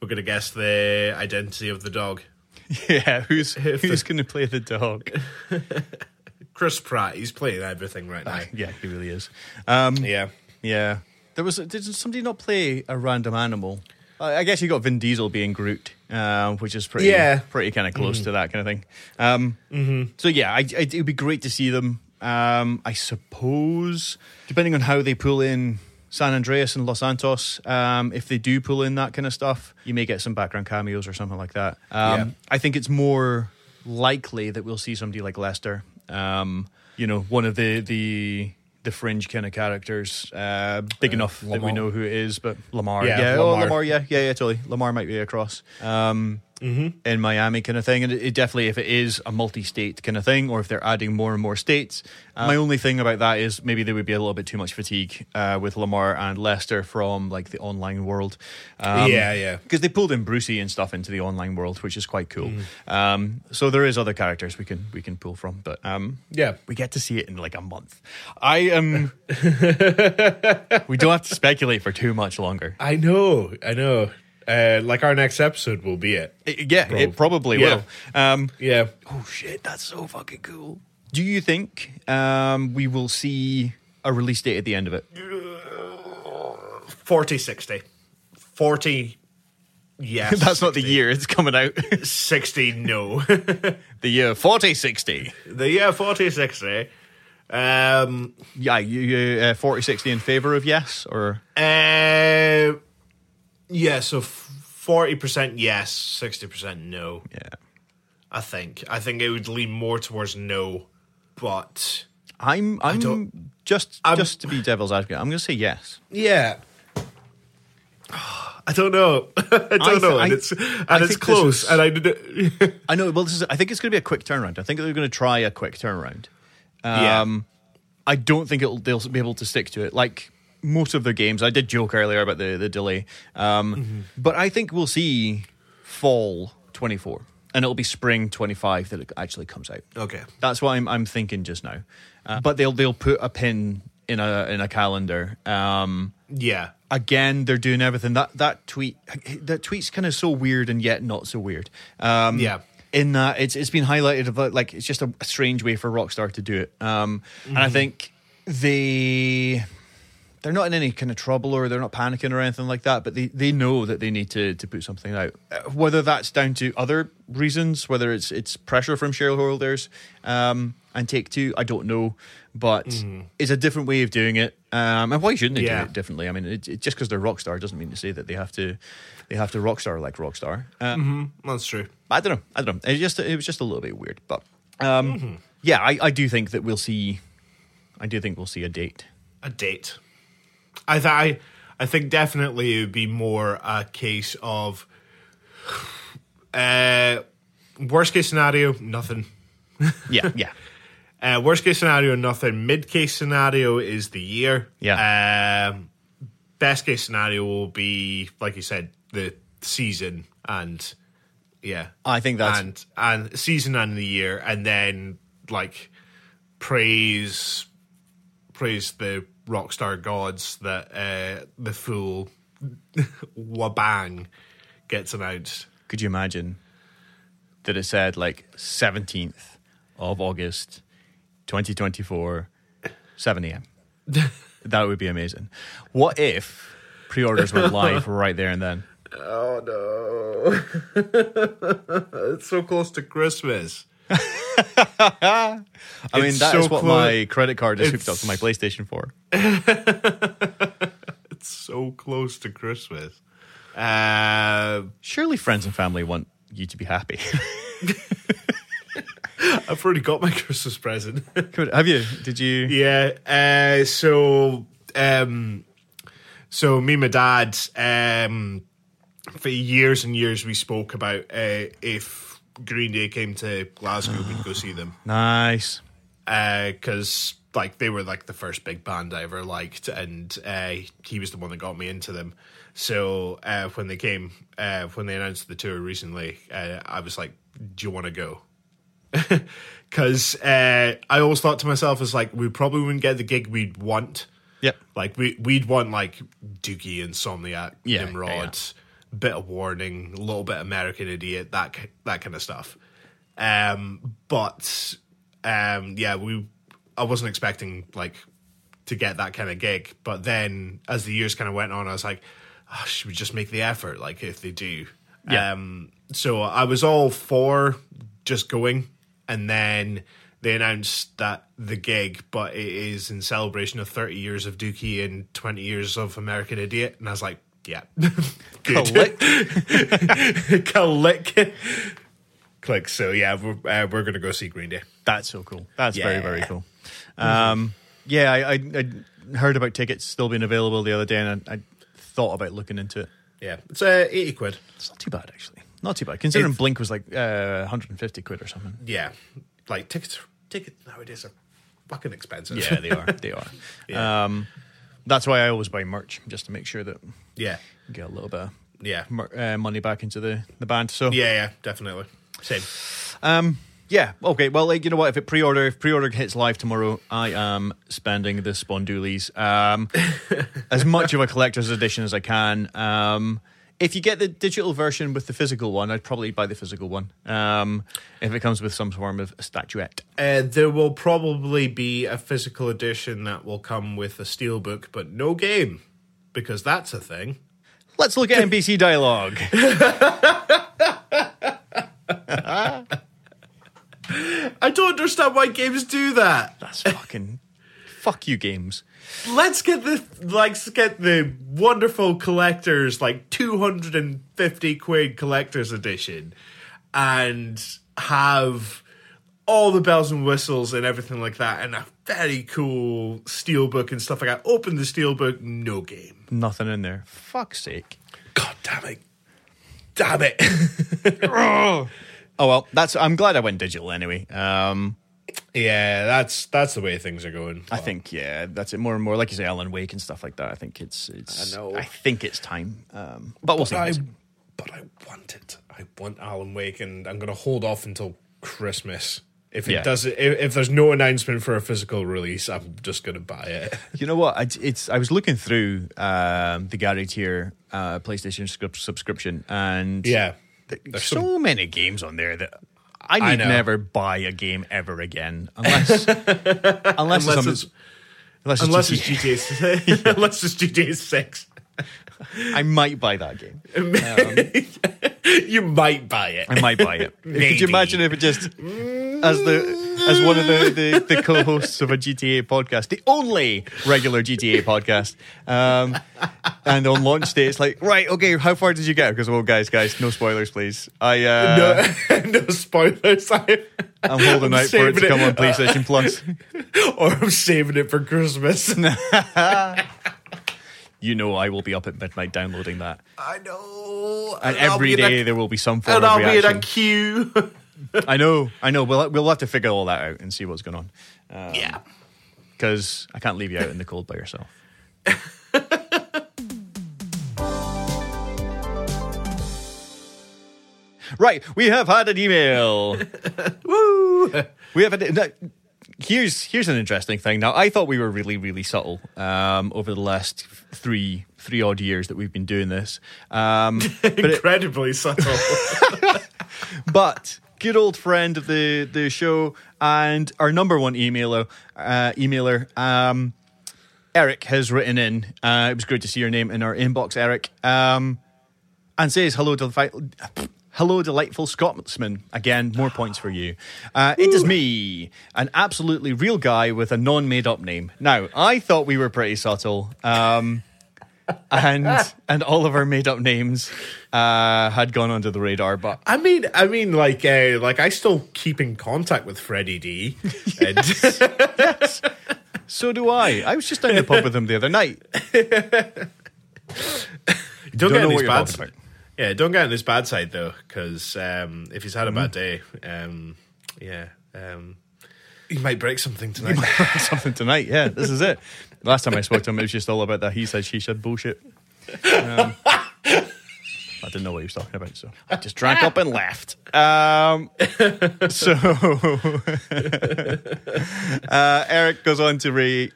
We're gonna guess the identity of the dog. Yeah, who's who's going to play the dog? Chris Pratt, he's playing everything right now. yeah, he really is. Um, yeah. Yeah. There was did somebody not play a random animal? I guess you got Vin Diesel being Groot, uh, which is pretty Yeah. pretty kind of close to that kind of thing. Um, So yeah, I, I, it would be great to see them. Um, I suppose depending on how they pull in San Andreas and Los Santos, um, if they do pull in that kind of stuff, you may get some background cameos or something like that. Um, Yeah. I think it's more likely that we'll see somebody like Lester. Um, you know, one of the the the fringe kind of characters, uh, big enough that we know who it is, but Lamar, Yeah, yeah, oh, Lamar. Lamar, yeah, yeah, yeah, totally. Lamar might be across. Um, in Miami kind of thing. And it, it definitely, if it is a multi-state kind of thing, or if they're adding more and more states, my only thing about that is maybe there would be a little bit too much fatigue uh, with Lamar and Lester from like the online world. Um, Yeah, yeah. Because they pulled in Brucie and stuff into the online world, which is quite cool. Mm. Um, so there is other characters we can we can pull from, but um, Yeah. we get to see it in like a month. I am. we don't have to speculate for too much longer. I know, I know. Uh, like our next episode will be it. It- yeah, it probably Yeah. will. Um, Yeah. Oh shit, that's so fucking cool. Do you think um, we will see a release date at the end of it? 40 60. 40, yes. That's not the year it's coming out. 60, no. the year 4060. the year 40 60. Um, Yeah, you, you uh, 40 60 in favor of yes or uh, yeah, so forty percent yes, sixty percent no. yeah. I think. I think it would lean more towards no, but I'm I'm don't- just I'm- just to be devil's advocate. I'm going to say yes. yeah. I don't know. I don't I th- know, I- and it's and I it's close. is- And I did. I know. Well, this is. I think it's going to be a quick turnaround. I think they're going to try a quick turnaround. yeah. Um, I don't think it'll they'll be able to stick to it. Like most of their games, I did joke earlier about the the delay, um, Mm-hmm. but I think we'll see fall twenty four, and it'll be spring twenty five that it actually comes out. Okay. That's what I'm I'm thinking just now. Uh, but they'll they'll put a pin in a in a calendar. Um, Yeah. again, they're doing everything. That that tweet that tweet's kind of so weird and yet not so weird. Um, Yeah. In that it's it's been highlighted of like it's just a, strange way for Rockstar to do it. Um, and I think they they're not in any kind of trouble or they're not panicking or anything like that, but they, they know that they need to, to put something out. Uh, Whether that's down to other reasons, whether it's it's pressure from shareholders um, and Take Two, I don't know, but it's a different way of doing it. Um, and why shouldn't they Yeah. do it differently? I mean, it, it, just because they're Rockstar doesn't mean to say that they have to they have to Rockstar like Rockstar. Uh, That's true. I don't know. I don't know. It just it was just a little bit weird, but um, yeah, I, I do think that we'll see. I do think we'll see a date. a date. I th- I I think definitely it would be more a case of uh worst case scenario, nothing. Yeah, yeah. Uh, worst case scenario, nothing. Mid case scenario is the year. Yeah. Um, best case scenario will be, like you said, the season and yeah, I think that's and and season and the year, and then like praise praise the rockstar gods that uh, the full wabang gets announced. Could you imagine that it said like 17th of August 2024, 7 a.m.? that would be amazing. What if pre orders went live right there and then? Oh no! it's so close to Christmas. I mean, It's that is so what clo- my credit card is hooked up It's- to my PlayStation for. It's so close to Christmas. Uh, Surely friends and family want you to be happy. I've already got my Christmas present. Good. Have you? Did you? Yeah. Uh, so, um, so me and my dad, um, for years and years, we spoke about uh, if Green Day came to Glasgow, we'd go see them Nice. because like they were like the first big band I ever liked, and uh, he was the one that got me into them. So uh, when they came, uh, when they announced the tour recently, uh, I was like, "Do you want to go?" Because uh, I always thought to myself, "As like we probably wouldn't get the gig we'd want." Yep. Like we we'd want like Dookie, Insomniac, Yeah, Nimrod, bit of Warning, a little bit American Idiot, that that kind of stuff. Um, but um, yeah, we I wasn't expecting like to get that kind of gig. But then as the years kind of went on, I was like, oh, should we just make the effort? Like if they do, Yeah. Um, so I was all for just going, and then they announced that the gig, but it is in celebration of 30 years of Dookie and 20 years of American Idiot, and I was like, yeah. Click. Click. Click. So yeah, we're uh, we're gonna go see Green Day. That's so cool. That's very, Yeah. very cool. Um, yeah, I, I, I heard about tickets still being available the other day, and I, I thought about looking into it. Yeah, it's uh, 80 quid. It's not too bad, actually. Not too bad, considering It's- Blink was like uh, 150 quid or something. Yeah, like tickets. Tickets nowadays are fucking expensive. Yeah, they are. They are. Yeah. Um, that's why I always buy merch just to make sure that yeah, get a little bit of yeah, mer- uh, money back into the, the band. So yeah, yeah. Definitely. Same. Um, yeah. Okay. Well, like you know what? If it pre-order, if pre-order hits live tomorrow, I am spending the Spondoolies. Um, as much of a collector's edition as I can. Um, if you get the digital version with the physical one, I'd probably buy the physical one. Um, if it comes with some form of statuette. Uh, there will probably be a physical edition that will come with a steelbook, but no game because that's a thing. Let's look at NPC dialogue. I don't understand why games do that. That's fucking fuck you games. Let's get the let's get the wonderful collectors like two hundred and fifty quid collectors edition, and have all the bells and whistles and everything like that, and a very cool steelbook and stuff like that. Open the steelbook, no game. Nothing in there. Fuck's sake. God damn it! Damn it! oh well, that's. I'm glad I went digital anyway. Um, yeah, that's that's the way things are going. I think yeah, that's it. More and more, like you say, Alan Wake and stuff like that. I think it's it's. I know. I think it's time. Um, but we'll But see. I, but I want it. I want Alan Wake, and I'm going to hold off until Christmas. If it Yeah. does, if, if there's no announcement for a physical release, I'm just going to buy it. You know what? I, it's. I was looking through um, the Gary Tier uh, PlayStation subscription, and Yeah, there's there's so some- many games on there that I I need know. never buy a game ever again, unless unless, Unless it's, it's- unless, unless it's it's GTA. GTA, unless it's GTA Six, I might buy that game. Um, you might buy it. I might buy it. Could you imagine if it just as the as one of the, the, the co-hosts of a GTA podcast, the only regular GTA podcast, um, and on launch day it's like, right, okay, how far did you get? Because well, guys, guys, no spoilers, please. I uh, no, no spoilers. I, I'm holding I'm out for it to come it. on PlayStation Plus. or I'm saving it for Christmas. You know, I will be up at midnight downloading that, I know. and I'll every a- there will be some form and of I'll be in a queue. I know, I know. We'll we'll have to figure all that out and see what's going on. yeah. because I can't leave you out in the cold by yourself. right, we have had an email. Woo! We have had. Here's here's an interesting thing. Now, I thought we were really really subtle um, over the last three three odd years that we've been doing this, um, but it, Incredibly subtle. but good old friend of the the show and our number one emailer uh, emailer um, Eric has written in. Uh, it was great to see your name in our inbox, Eric, um, and says hello, to delightful, hello, delightful Scotsman. Again, more points for you. Uh, it is me, an absolutely real guy with a non-made up name. Now, I thought we were pretty subtle. Um, and and all of our made up names uh, had gone under the radar, but I mean, I mean, like, uh, like I still keep in contact with Freddie D. And So do I. I was just down the pub with him the other night. don't, Don't get on his bad side. Yeah, don't get on his bad side though, because um, if he's had a bad day, Mm-hmm. um, yeah, um, he might break something tonight. Something tonight. Yeah, this is it. Last time I spoke to him, it was just all about that he said, she said bullshit. Um, I didn't know what he was talking about, so I just drank up and left. Um, so uh, Eric goes on to read.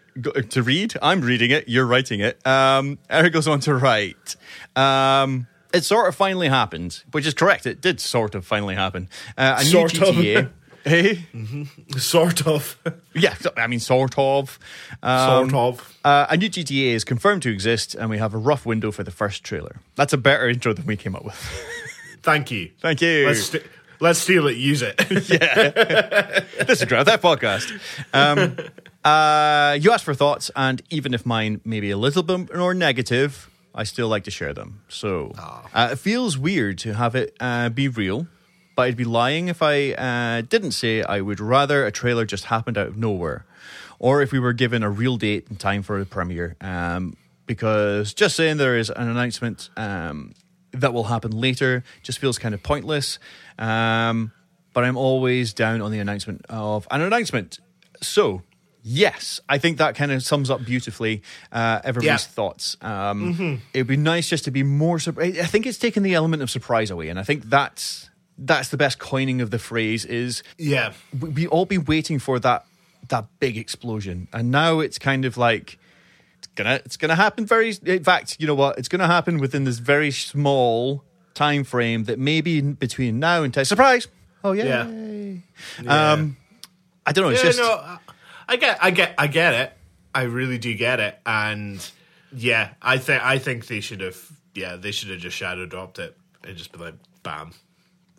To read, I'm reading it. You're writing it. Um, Eric goes on to write. Um, it sort of finally happened, which is correct. It did sort of finally happen. Uh, a Sort new of. Hey, sort of, yeah, I mean, sort of. Um, sort of. Uh, a new GTA is confirmed to exist, and we have a rough window for the first trailer. That's a better intro than we came up with. Thank you. Thank you. Let's st- let's steal it. Use it. Yeah. this is Grab That Podcast. Um, uh, you asked for thoughts, and even if mine may be a little bit more negative, I still like to share them. So uh, it feels weird to have it uh, be real, but I'd be lying if I uh, didn't say I would rather a trailer just happened out of nowhere, or if we were given a real date and time for the premiere. Um, because just saying there is an announcement um, that will happen later just feels kind of pointless. Um, but I'm always down on the announcement of an announcement. So, yes, I think that kind of sums up beautifully uh, everybody's Yeah. thoughts. Um, It'd be nice just to be more. Sur- I think it's taken the element of surprise away, and I think that's that's the best coining of the phrase. Is yeah, we, we all be waiting for that that big explosion, and now it's kind of like it's gonna it's gonna happen very. In fact, you know what? It's gonna happen within this very small time frame that maybe between now and time. Surprise! Oh yeah. Yeah. Um, I don't know. It's yeah. just no, I- I get, I get, I get it. I really do get it, and yeah, I think, I think they should have, yeah, they should have just shadow dropped it and just been like, bam,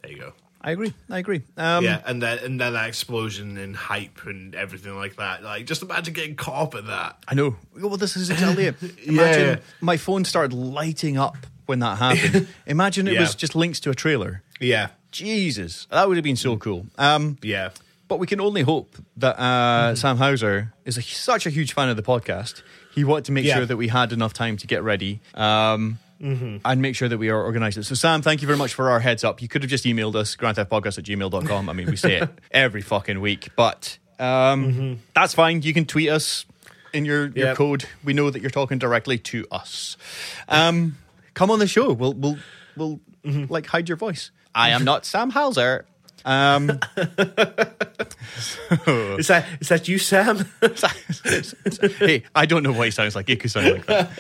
there you go. I agree. I agree. Um, yeah, and then and then that explosion and hype and everything like that. Like, just imagine getting caught up in that. I know. Well, this is exactly it. Imagine Yeah. my phone started lighting up when that happened. Imagine it Yeah. was just links to a trailer. Yeah, Jesus, that would have been so cool. Um, yeah, but we can only hope that uh, Sam Houser is a, such a huge fan of the podcast. He wanted to make Yeah. sure that we had enough time to get ready um, and make sure that we are organized. So, Sam, thank you very much for our heads up. You could have just emailed us, grandtheftpodcast at gmail.com. I mean, we say it every fucking week, but um, that's fine. You can tweet us in your, your Yep. code. We know that you're talking directly to us. Um, come on the show. We'll, we'll, we'll like hide your voice. I am not Sam Houser. Um, is that is that you, Sam? hey, I don't know what he sounds like. He could sound like that.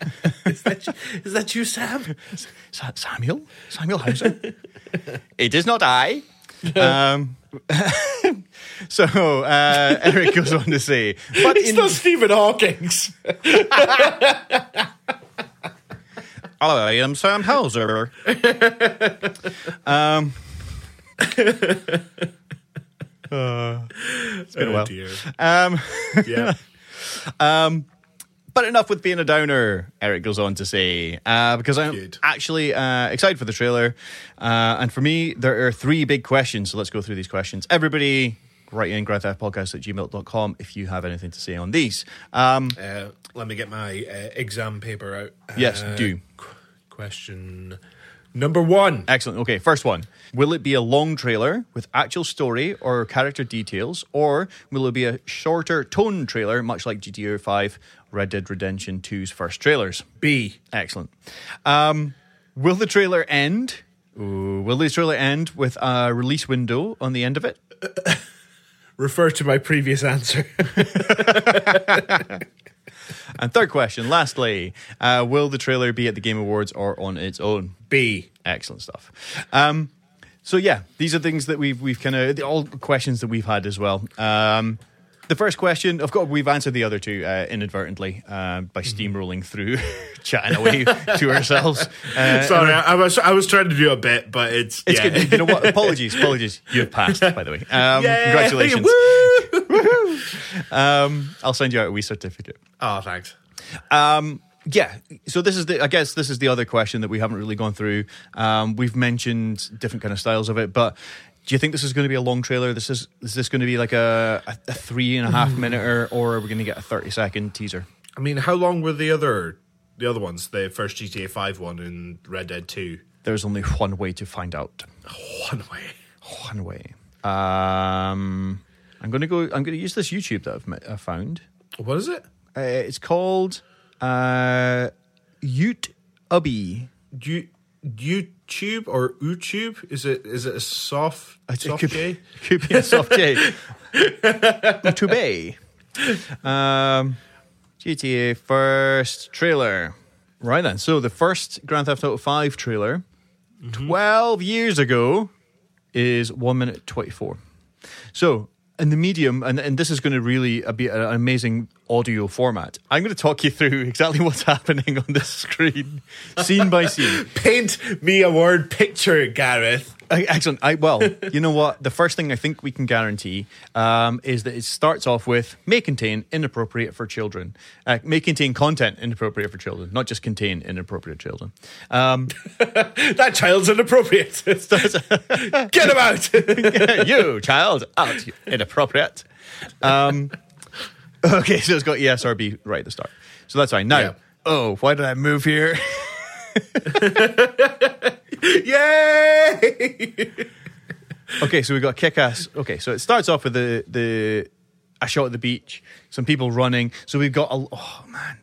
is, that you, is that you, Sam? Sa- Samuel? Samuel Houser? it is not I. Um, so uh, Eric goes on to say, but It's in, not Stephen Hawking's. I am Sam Houser. um, uh, it's been a Oh, while. dear. Um, Yeah. Um, but enough with being a downer, Eric goes on to say, uh, because I'm Good. actually uh, excited for the trailer. Uh, and for me, there are three big questions. So let's go through these questions. Everybody, write in grandtheftpodcast at gmail.com if you have anything to say on these. Um, Uh, let me get my uh, exam paper out. Yes, Uh, do. qu- question number one. excellent. Okay, first one. Will it be a long trailer with actual story or character details, or will it be a shorter tone trailer, much like GTA 5, Red Dead Redemption 2's first trailers? B. Excellent. Um, will the trailer end? Ooh, will the trailer end with a release window on the end of it? Refer to my previous answer. And third question, lastly, uh, will the trailer be at the Game Awards or on its own? B. Excellent stuff. Um, so yeah, these are things that we've we've kind of all questions that we've had as well. Um, the first question, of course, we've answered the other two uh, inadvertently uh, by steamrolling through, chatting away to ourselves. Uh, Sorry, I, I was I was trying to do a bit, but it's It's yeah. good. You know what? Apologies, apologies. You have passed, by the way. Um, Yay! congratulations. Woo! Um, I'll send you out a wee certificate. Oh, thanks. Um, yeah. So this is the. I guess this is the other question that we haven't really gone through. Um, we've mentioned different kind of styles of it, but do you think this is going to be a long trailer? This is. Is this going to be like a, a, a three and a half minute, or, or are we going to get a thirty second teaser? I mean, how long were the other the other ones? The first GTA Five one and Red Dead Two. There's only one way to find out. One way. One way. Um, I'm going to go. I'm going to use this YouTube that I've, met, I found. What is it? Uh, it's called uh, Ute Ubby. You YouTube or YouTube? Is it is it a soft It soft could, J? be, could be a soft J. Utube. Um, GTA first trailer. Right then. So the first Grand Theft Auto 5 trailer, 12 years ago, is 1 minute 24. So in the medium, and, and this is going to really uh, be an amazing audio format, I'm going to talk you through exactly what's happening on the screen, scene by scene. Paint me a word picture, Gareth. Excellent. I, well, you know what? The first thing I think we can guarantee um, is that it starts off with may contain inappropriate for children, uh, may contain content inappropriate for children, not just contain inappropriate children. Um, That child's inappropriate. Get him out. you child, out inappropriate. Um, okay, so it's got ESRB right at the start, so that's fine. Now, Yeah. oh, why did I move here? Yay! Okay, so we got kick ass. Okay, so it starts off with the the a shot at the beach, some people running. So we've got a oh man.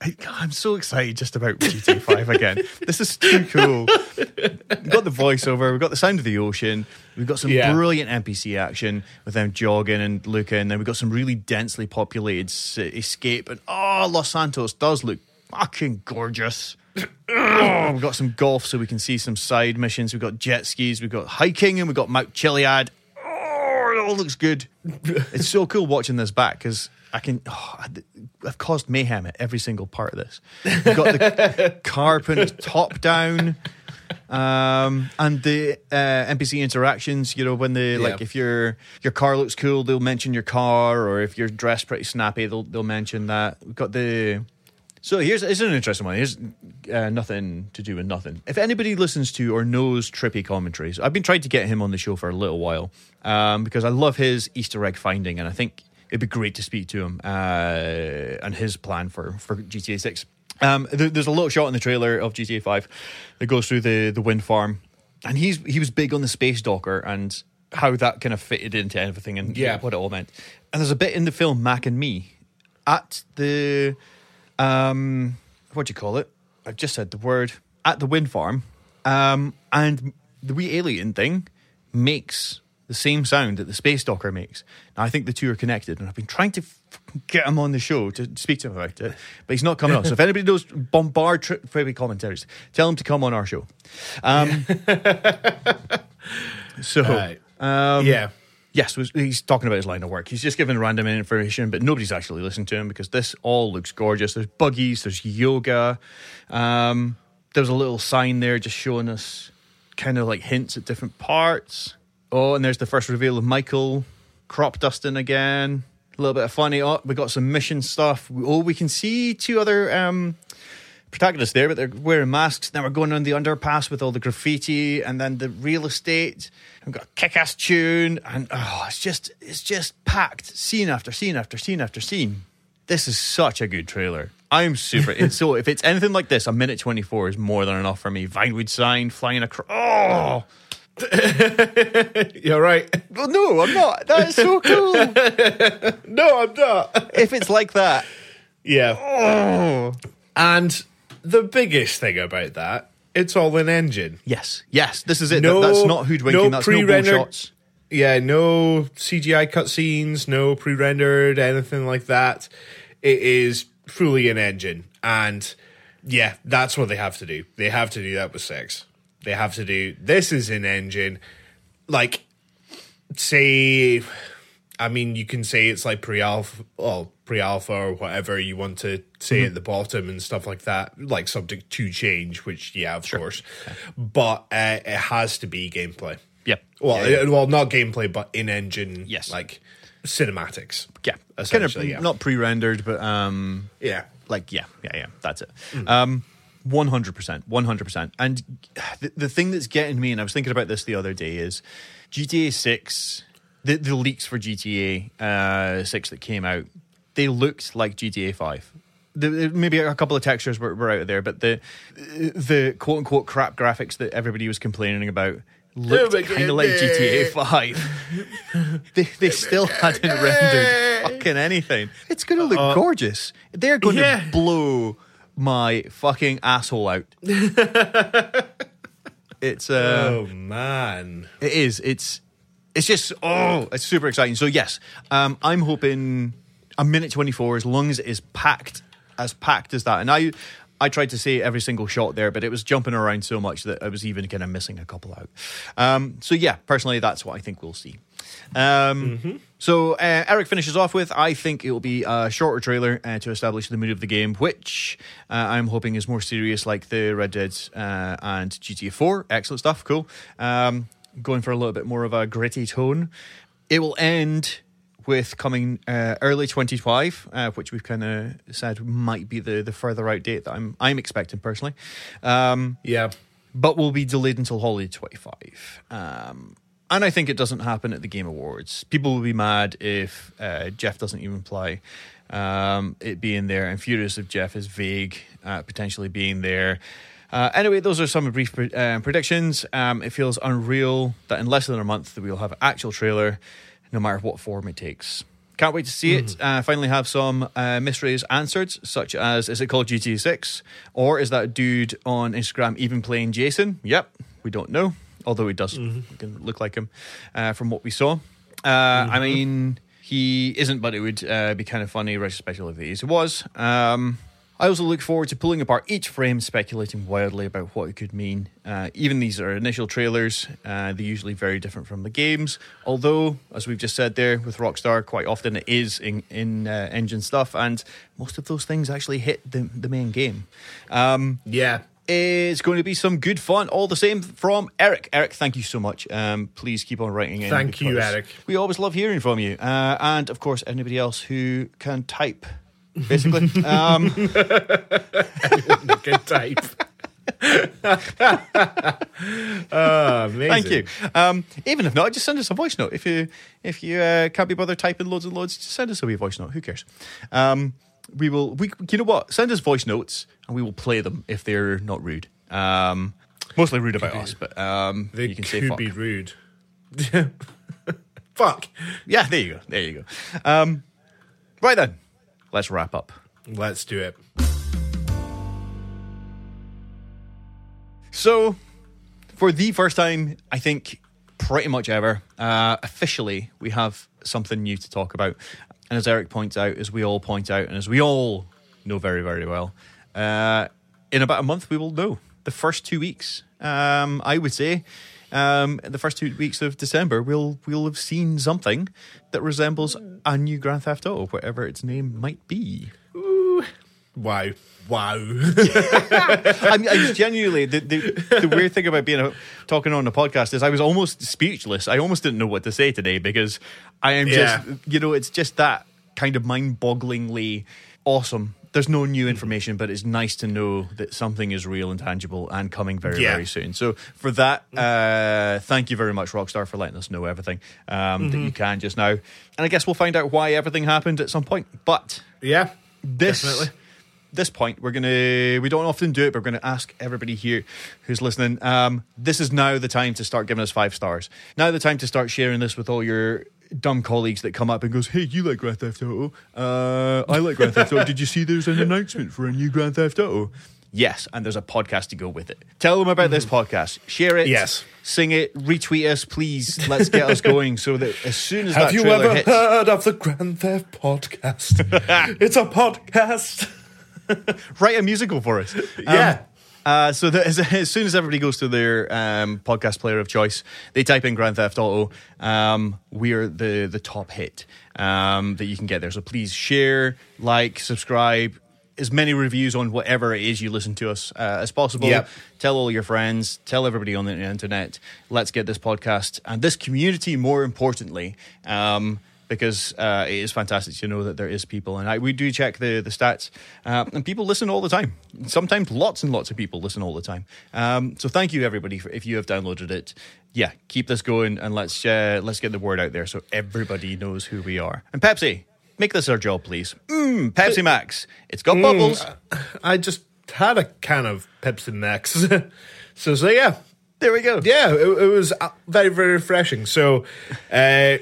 I, I'm so excited just about GTA 5 again. This is too cool. We've got the voiceover, we've got the sound of the ocean, we've got some Yeah. brilliant NPC action with them jogging and looking, then we've got some really densely populated escape. And oh, Los Santos does look fucking gorgeous. We've got some golf so we can see some side missions. We've got jet skis, we've got hiking, and we've got Mount Chiliad. Oh, it all looks good. it's so cool watching this back because I can. Oh, I've caused mayhem at every single part of this. We've got the car putting top down. um, and the uh, NPC interactions. You know, when they like, if your your car looks cool, they'll mention your car, or if you're dressed pretty snappy, they'll they'll mention that. We've got the. So here's it's an interesting one. Here's uh, nothing to do with nothing. If anybody listens to or knows Trippy commentaries, I've been trying to get him on the show for a little while um, because I love his Easter egg finding, and I think it'd be great to speak to him uh, and his plan for for GTA Six. Um, there, there's a little shot in the trailer of GTA Five that goes through the the wind farm, and he's he was big on the space docker and how that kind of fitted into everything and Yeah. what it all meant. And there's a bit in the film Mac and Me at the um what do you call it? I've just said the word at the wind farm, um, and the wee alien thing makes the same sound that the space docker makes. Now I think the two are connected, and I've been trying to f- get him on the show to speak to him about it, but he's not coming on. So if anybody knows bombard tri- Freebie commentaries, tell him to come on our show. Um, so Right. um, yeah. Yes, he's talking about his line of work. He's just giving random information, but nobody's actually listened to him because this all looks gorgeous. There's buggies, there's yoga. Um, there's a little sign there just showing us kind of like hints at different parts. Oh, and there's the first reveal of Michael crop dusting again. A little bit of funny. Oh, we got some mission stuff. Oh, we can see two other um, protagonists there, but they're wearing masks. Now we're going on the underpass with all the graffiti and then the real estate. We've got a kick-ass tune, and oh, it's just it's just packed, scene after scene after scene after scene. This is such a good trailer. I'm super. and so if it's anything like this, a minute 24 is more than enough for me. Vinewood sign flying across. Oh. You're right. Well, no, I'm not. That is so cool. No, I'm not. if it's like that, Yeah. oh. And the biggest thing about that, it's all in engine. yes, yes, this is it. No- That- that's not hoodwinking. no that's no pre-rendered- shots. Yeah, no CGI cutscenes, no pre-rendered, anything like that. It is fully in engine, and yeah, that's what they have to do. They have to do that with six. They have to do this is an engine. Like, say, I mean, you can say it's like pre-alpha, well, pre-alpha or whatever you want to say at the bottom and stuff like that, like subject to change. Which, yeah, of course, but uh, it has to be gameplay. Yep. Well, Yeah, yeah. uh, well, not gameplay, but in engine. Yes. like cinematics. yeah, kind of essentially. yeah. not pre-rendered, but um, yeah. like yeah, yeah, yeah. That's it. Um, one hundred percent, one hundred percent. And the, the thing that's getting me, and I was thinking about this the other day, is GTA Six. The, the leaks for GTA uh, Six that came out, they looked like GTA Five. The, the- maybe a couple of textures were, were out there, but the the quote unquote crap graphics that everybody was complaining about looked kind of like. GTA Five. they they still hadn't rendered fucking anything. It's going to look gorgeous. They're going yeah. to blow my fucking asshole out. it's uh, Oh man. it is. It's it's just oh, it's super exciting. So yes, um, I'm hoping a minute twenty four, as long as it is packed, as packed as that. And I I tried to say every single shot there, but it was jumping around so much that I was even kind of missing a couple out. Um, so yeah, personally, that's what I think we'll see. Um, So uh, Eric finishes off with I think it will be a shorter trailer uh, to establish the mood of the game, which uh, I'm hoping is more serious, like the Red Dead uh, and GTA 4. Excellent stuff, cool. Um, going for a little bit more of a gritty tone. It will end with coming uh, early 2025, uh, which we've kind of said might be the, the further out date that I'm I'm expecting personally. Um, Yeah. but will be delayed until holiday 25. Um, and I think it doesn't happen at the Game Awards. People will be mad if uh, Geoff doesn't even play um, it being there, and furious if Geoff is vague, uh, potentially being there. Uh, anyway, those are some brief pre- uh, predictions. Um, it feels unreal that in less than a month that we'll have an actual trailer, no matter what form it takes. Can't wait to see it. Uh, finally, have some uh, mysteries answered, such as is it called GTA 6? Or is that dude on Instagram even playing Jason? Yep, we don't know. Although he does can look like him uh, from what we saw. Uh, I mean, he isn't, but it would uh, be kind of funny, especially if he was. Um, I also look forward to pulling apart each frame, speculating wildly about what it could mean. Uh, even these are initial trailers, uh, they're usually very different from the games. Although, as we've just said there with Rockstar, quite often it is in, in uh, engine stuff, and most of those things actually hit the, the main game. Um, Yeah. It's going to be some good fun, all the same from Eric. Eric, thank you so much. Um, please keep on writing in. Thank you, Eric. We always love hearing from you. Uh, and of course, anybody else who can type, basically. um, Good type. oh. Thank you. Um, even if not, just send us a voice note. If you if you uh, can't be bothered typing loads and loads, just send us a wee voice note. Who cares? Um, we will. We you know what? Send us voice notes and we will play them if they're not rude. Um, mostly rude about us, but um, They you can say could fuck. be rude. Fuck. Yeah, there you go. There you go. Um, right then, let's wrap up. Let's do it. So, for the first time, I think pretty much ever, uh, officially, we have something new to talk about. And as Eric points out, as we all point out, and as we all know very, very well, uh, in about a month, we will know. The first two weeks, um, I would say, um, the first two weeks of December, we'll we'll have seen something that resembles a new Grand Theft Auto, whatever its name might be. Wow. Wow. I, mean, I was genuinely the, the the weird thing about being a, talking on a podcast is I was almost speechless. I almost didn't know what to say today because I am Yeah. just you know it's just that kind of mind-bogglingly awesome. There's no new information, but it's nice to know that something is real and tangible and coming very Yeah. very soon. So for that, uh, thank you very much, Rockstar, for letting us know everything um, that you can just now. And I guess we'll find out why everything happened at some point. But yeah. this Definitely. this point we're gonna we don't often do it but we're gonna ask everybody here who's listening um, this is now the time to start giving us five stars now the time to start sharing this with all your dumb colleagues that come up and goes hey you like grand theft auto uh, i like grand theft auto did you see there's an announcement for a new grand theft auto yes and there's a podcast to go with it tell them about this podcast share it Yes. sing it retweet us please let's get us going so that as soon as Have that Have you ever hits heard of the Grand Theft podcast? it's a podcast. write a musical for us. Um, Yeah. Uh, so that as, as soon as everybody goes to their um, podcast player of choice, they type in Grand Theft Auto. Um, we're the the top hit um, that you can get there. So please share, like, subscribe. As many reviews on whatever it is you listen to us uh, as possible. Yep. Tell all your friends. Tell everybody on the internet. Let's get this podcast and this community. More importantly, um, because uh, it is fantastic to know that there is people, and I, we do check the the stats, uh, and people listen all the time. Sometimes lots and lots of people listen all the time. Um, so thank you everybody for if you have downloaded it. Yeah, keep this going, and let's uh, let's get the word out there so everybody knows who we are. And Pepsi, make this our job, please. Mm, Pepsi Max, it's got bubbles. I just had a can of Pepsi Max. so, so yeah. There we go. Yeah, it, it was uh, very, very refreshing. So, uh,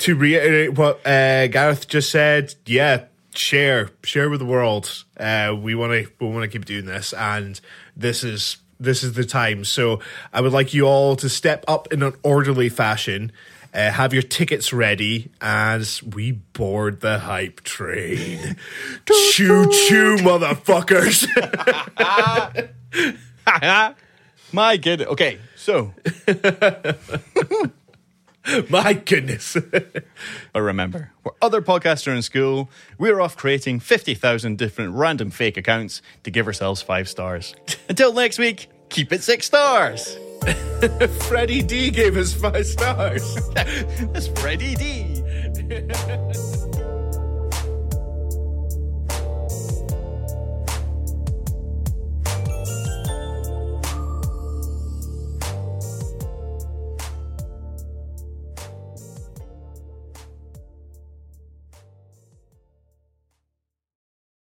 to reiterate what uh, Gareth just said, yeah, share, share with the world. Uh, we want to, we want to keep doing this, and this is this is the time. So, I would like you all to step up in an orderly fashion. Uh, have your tickets ready as we board the hype train. choo choo, motherfuckers! My goodness. Okay, so My goodness. But remember, where other podcasts are in school, we're off creating 50,000 different random fake accounts to give ourselves five stars. Until next week, keep it six stars. Freddie D gave us five stars. That's Freddie D.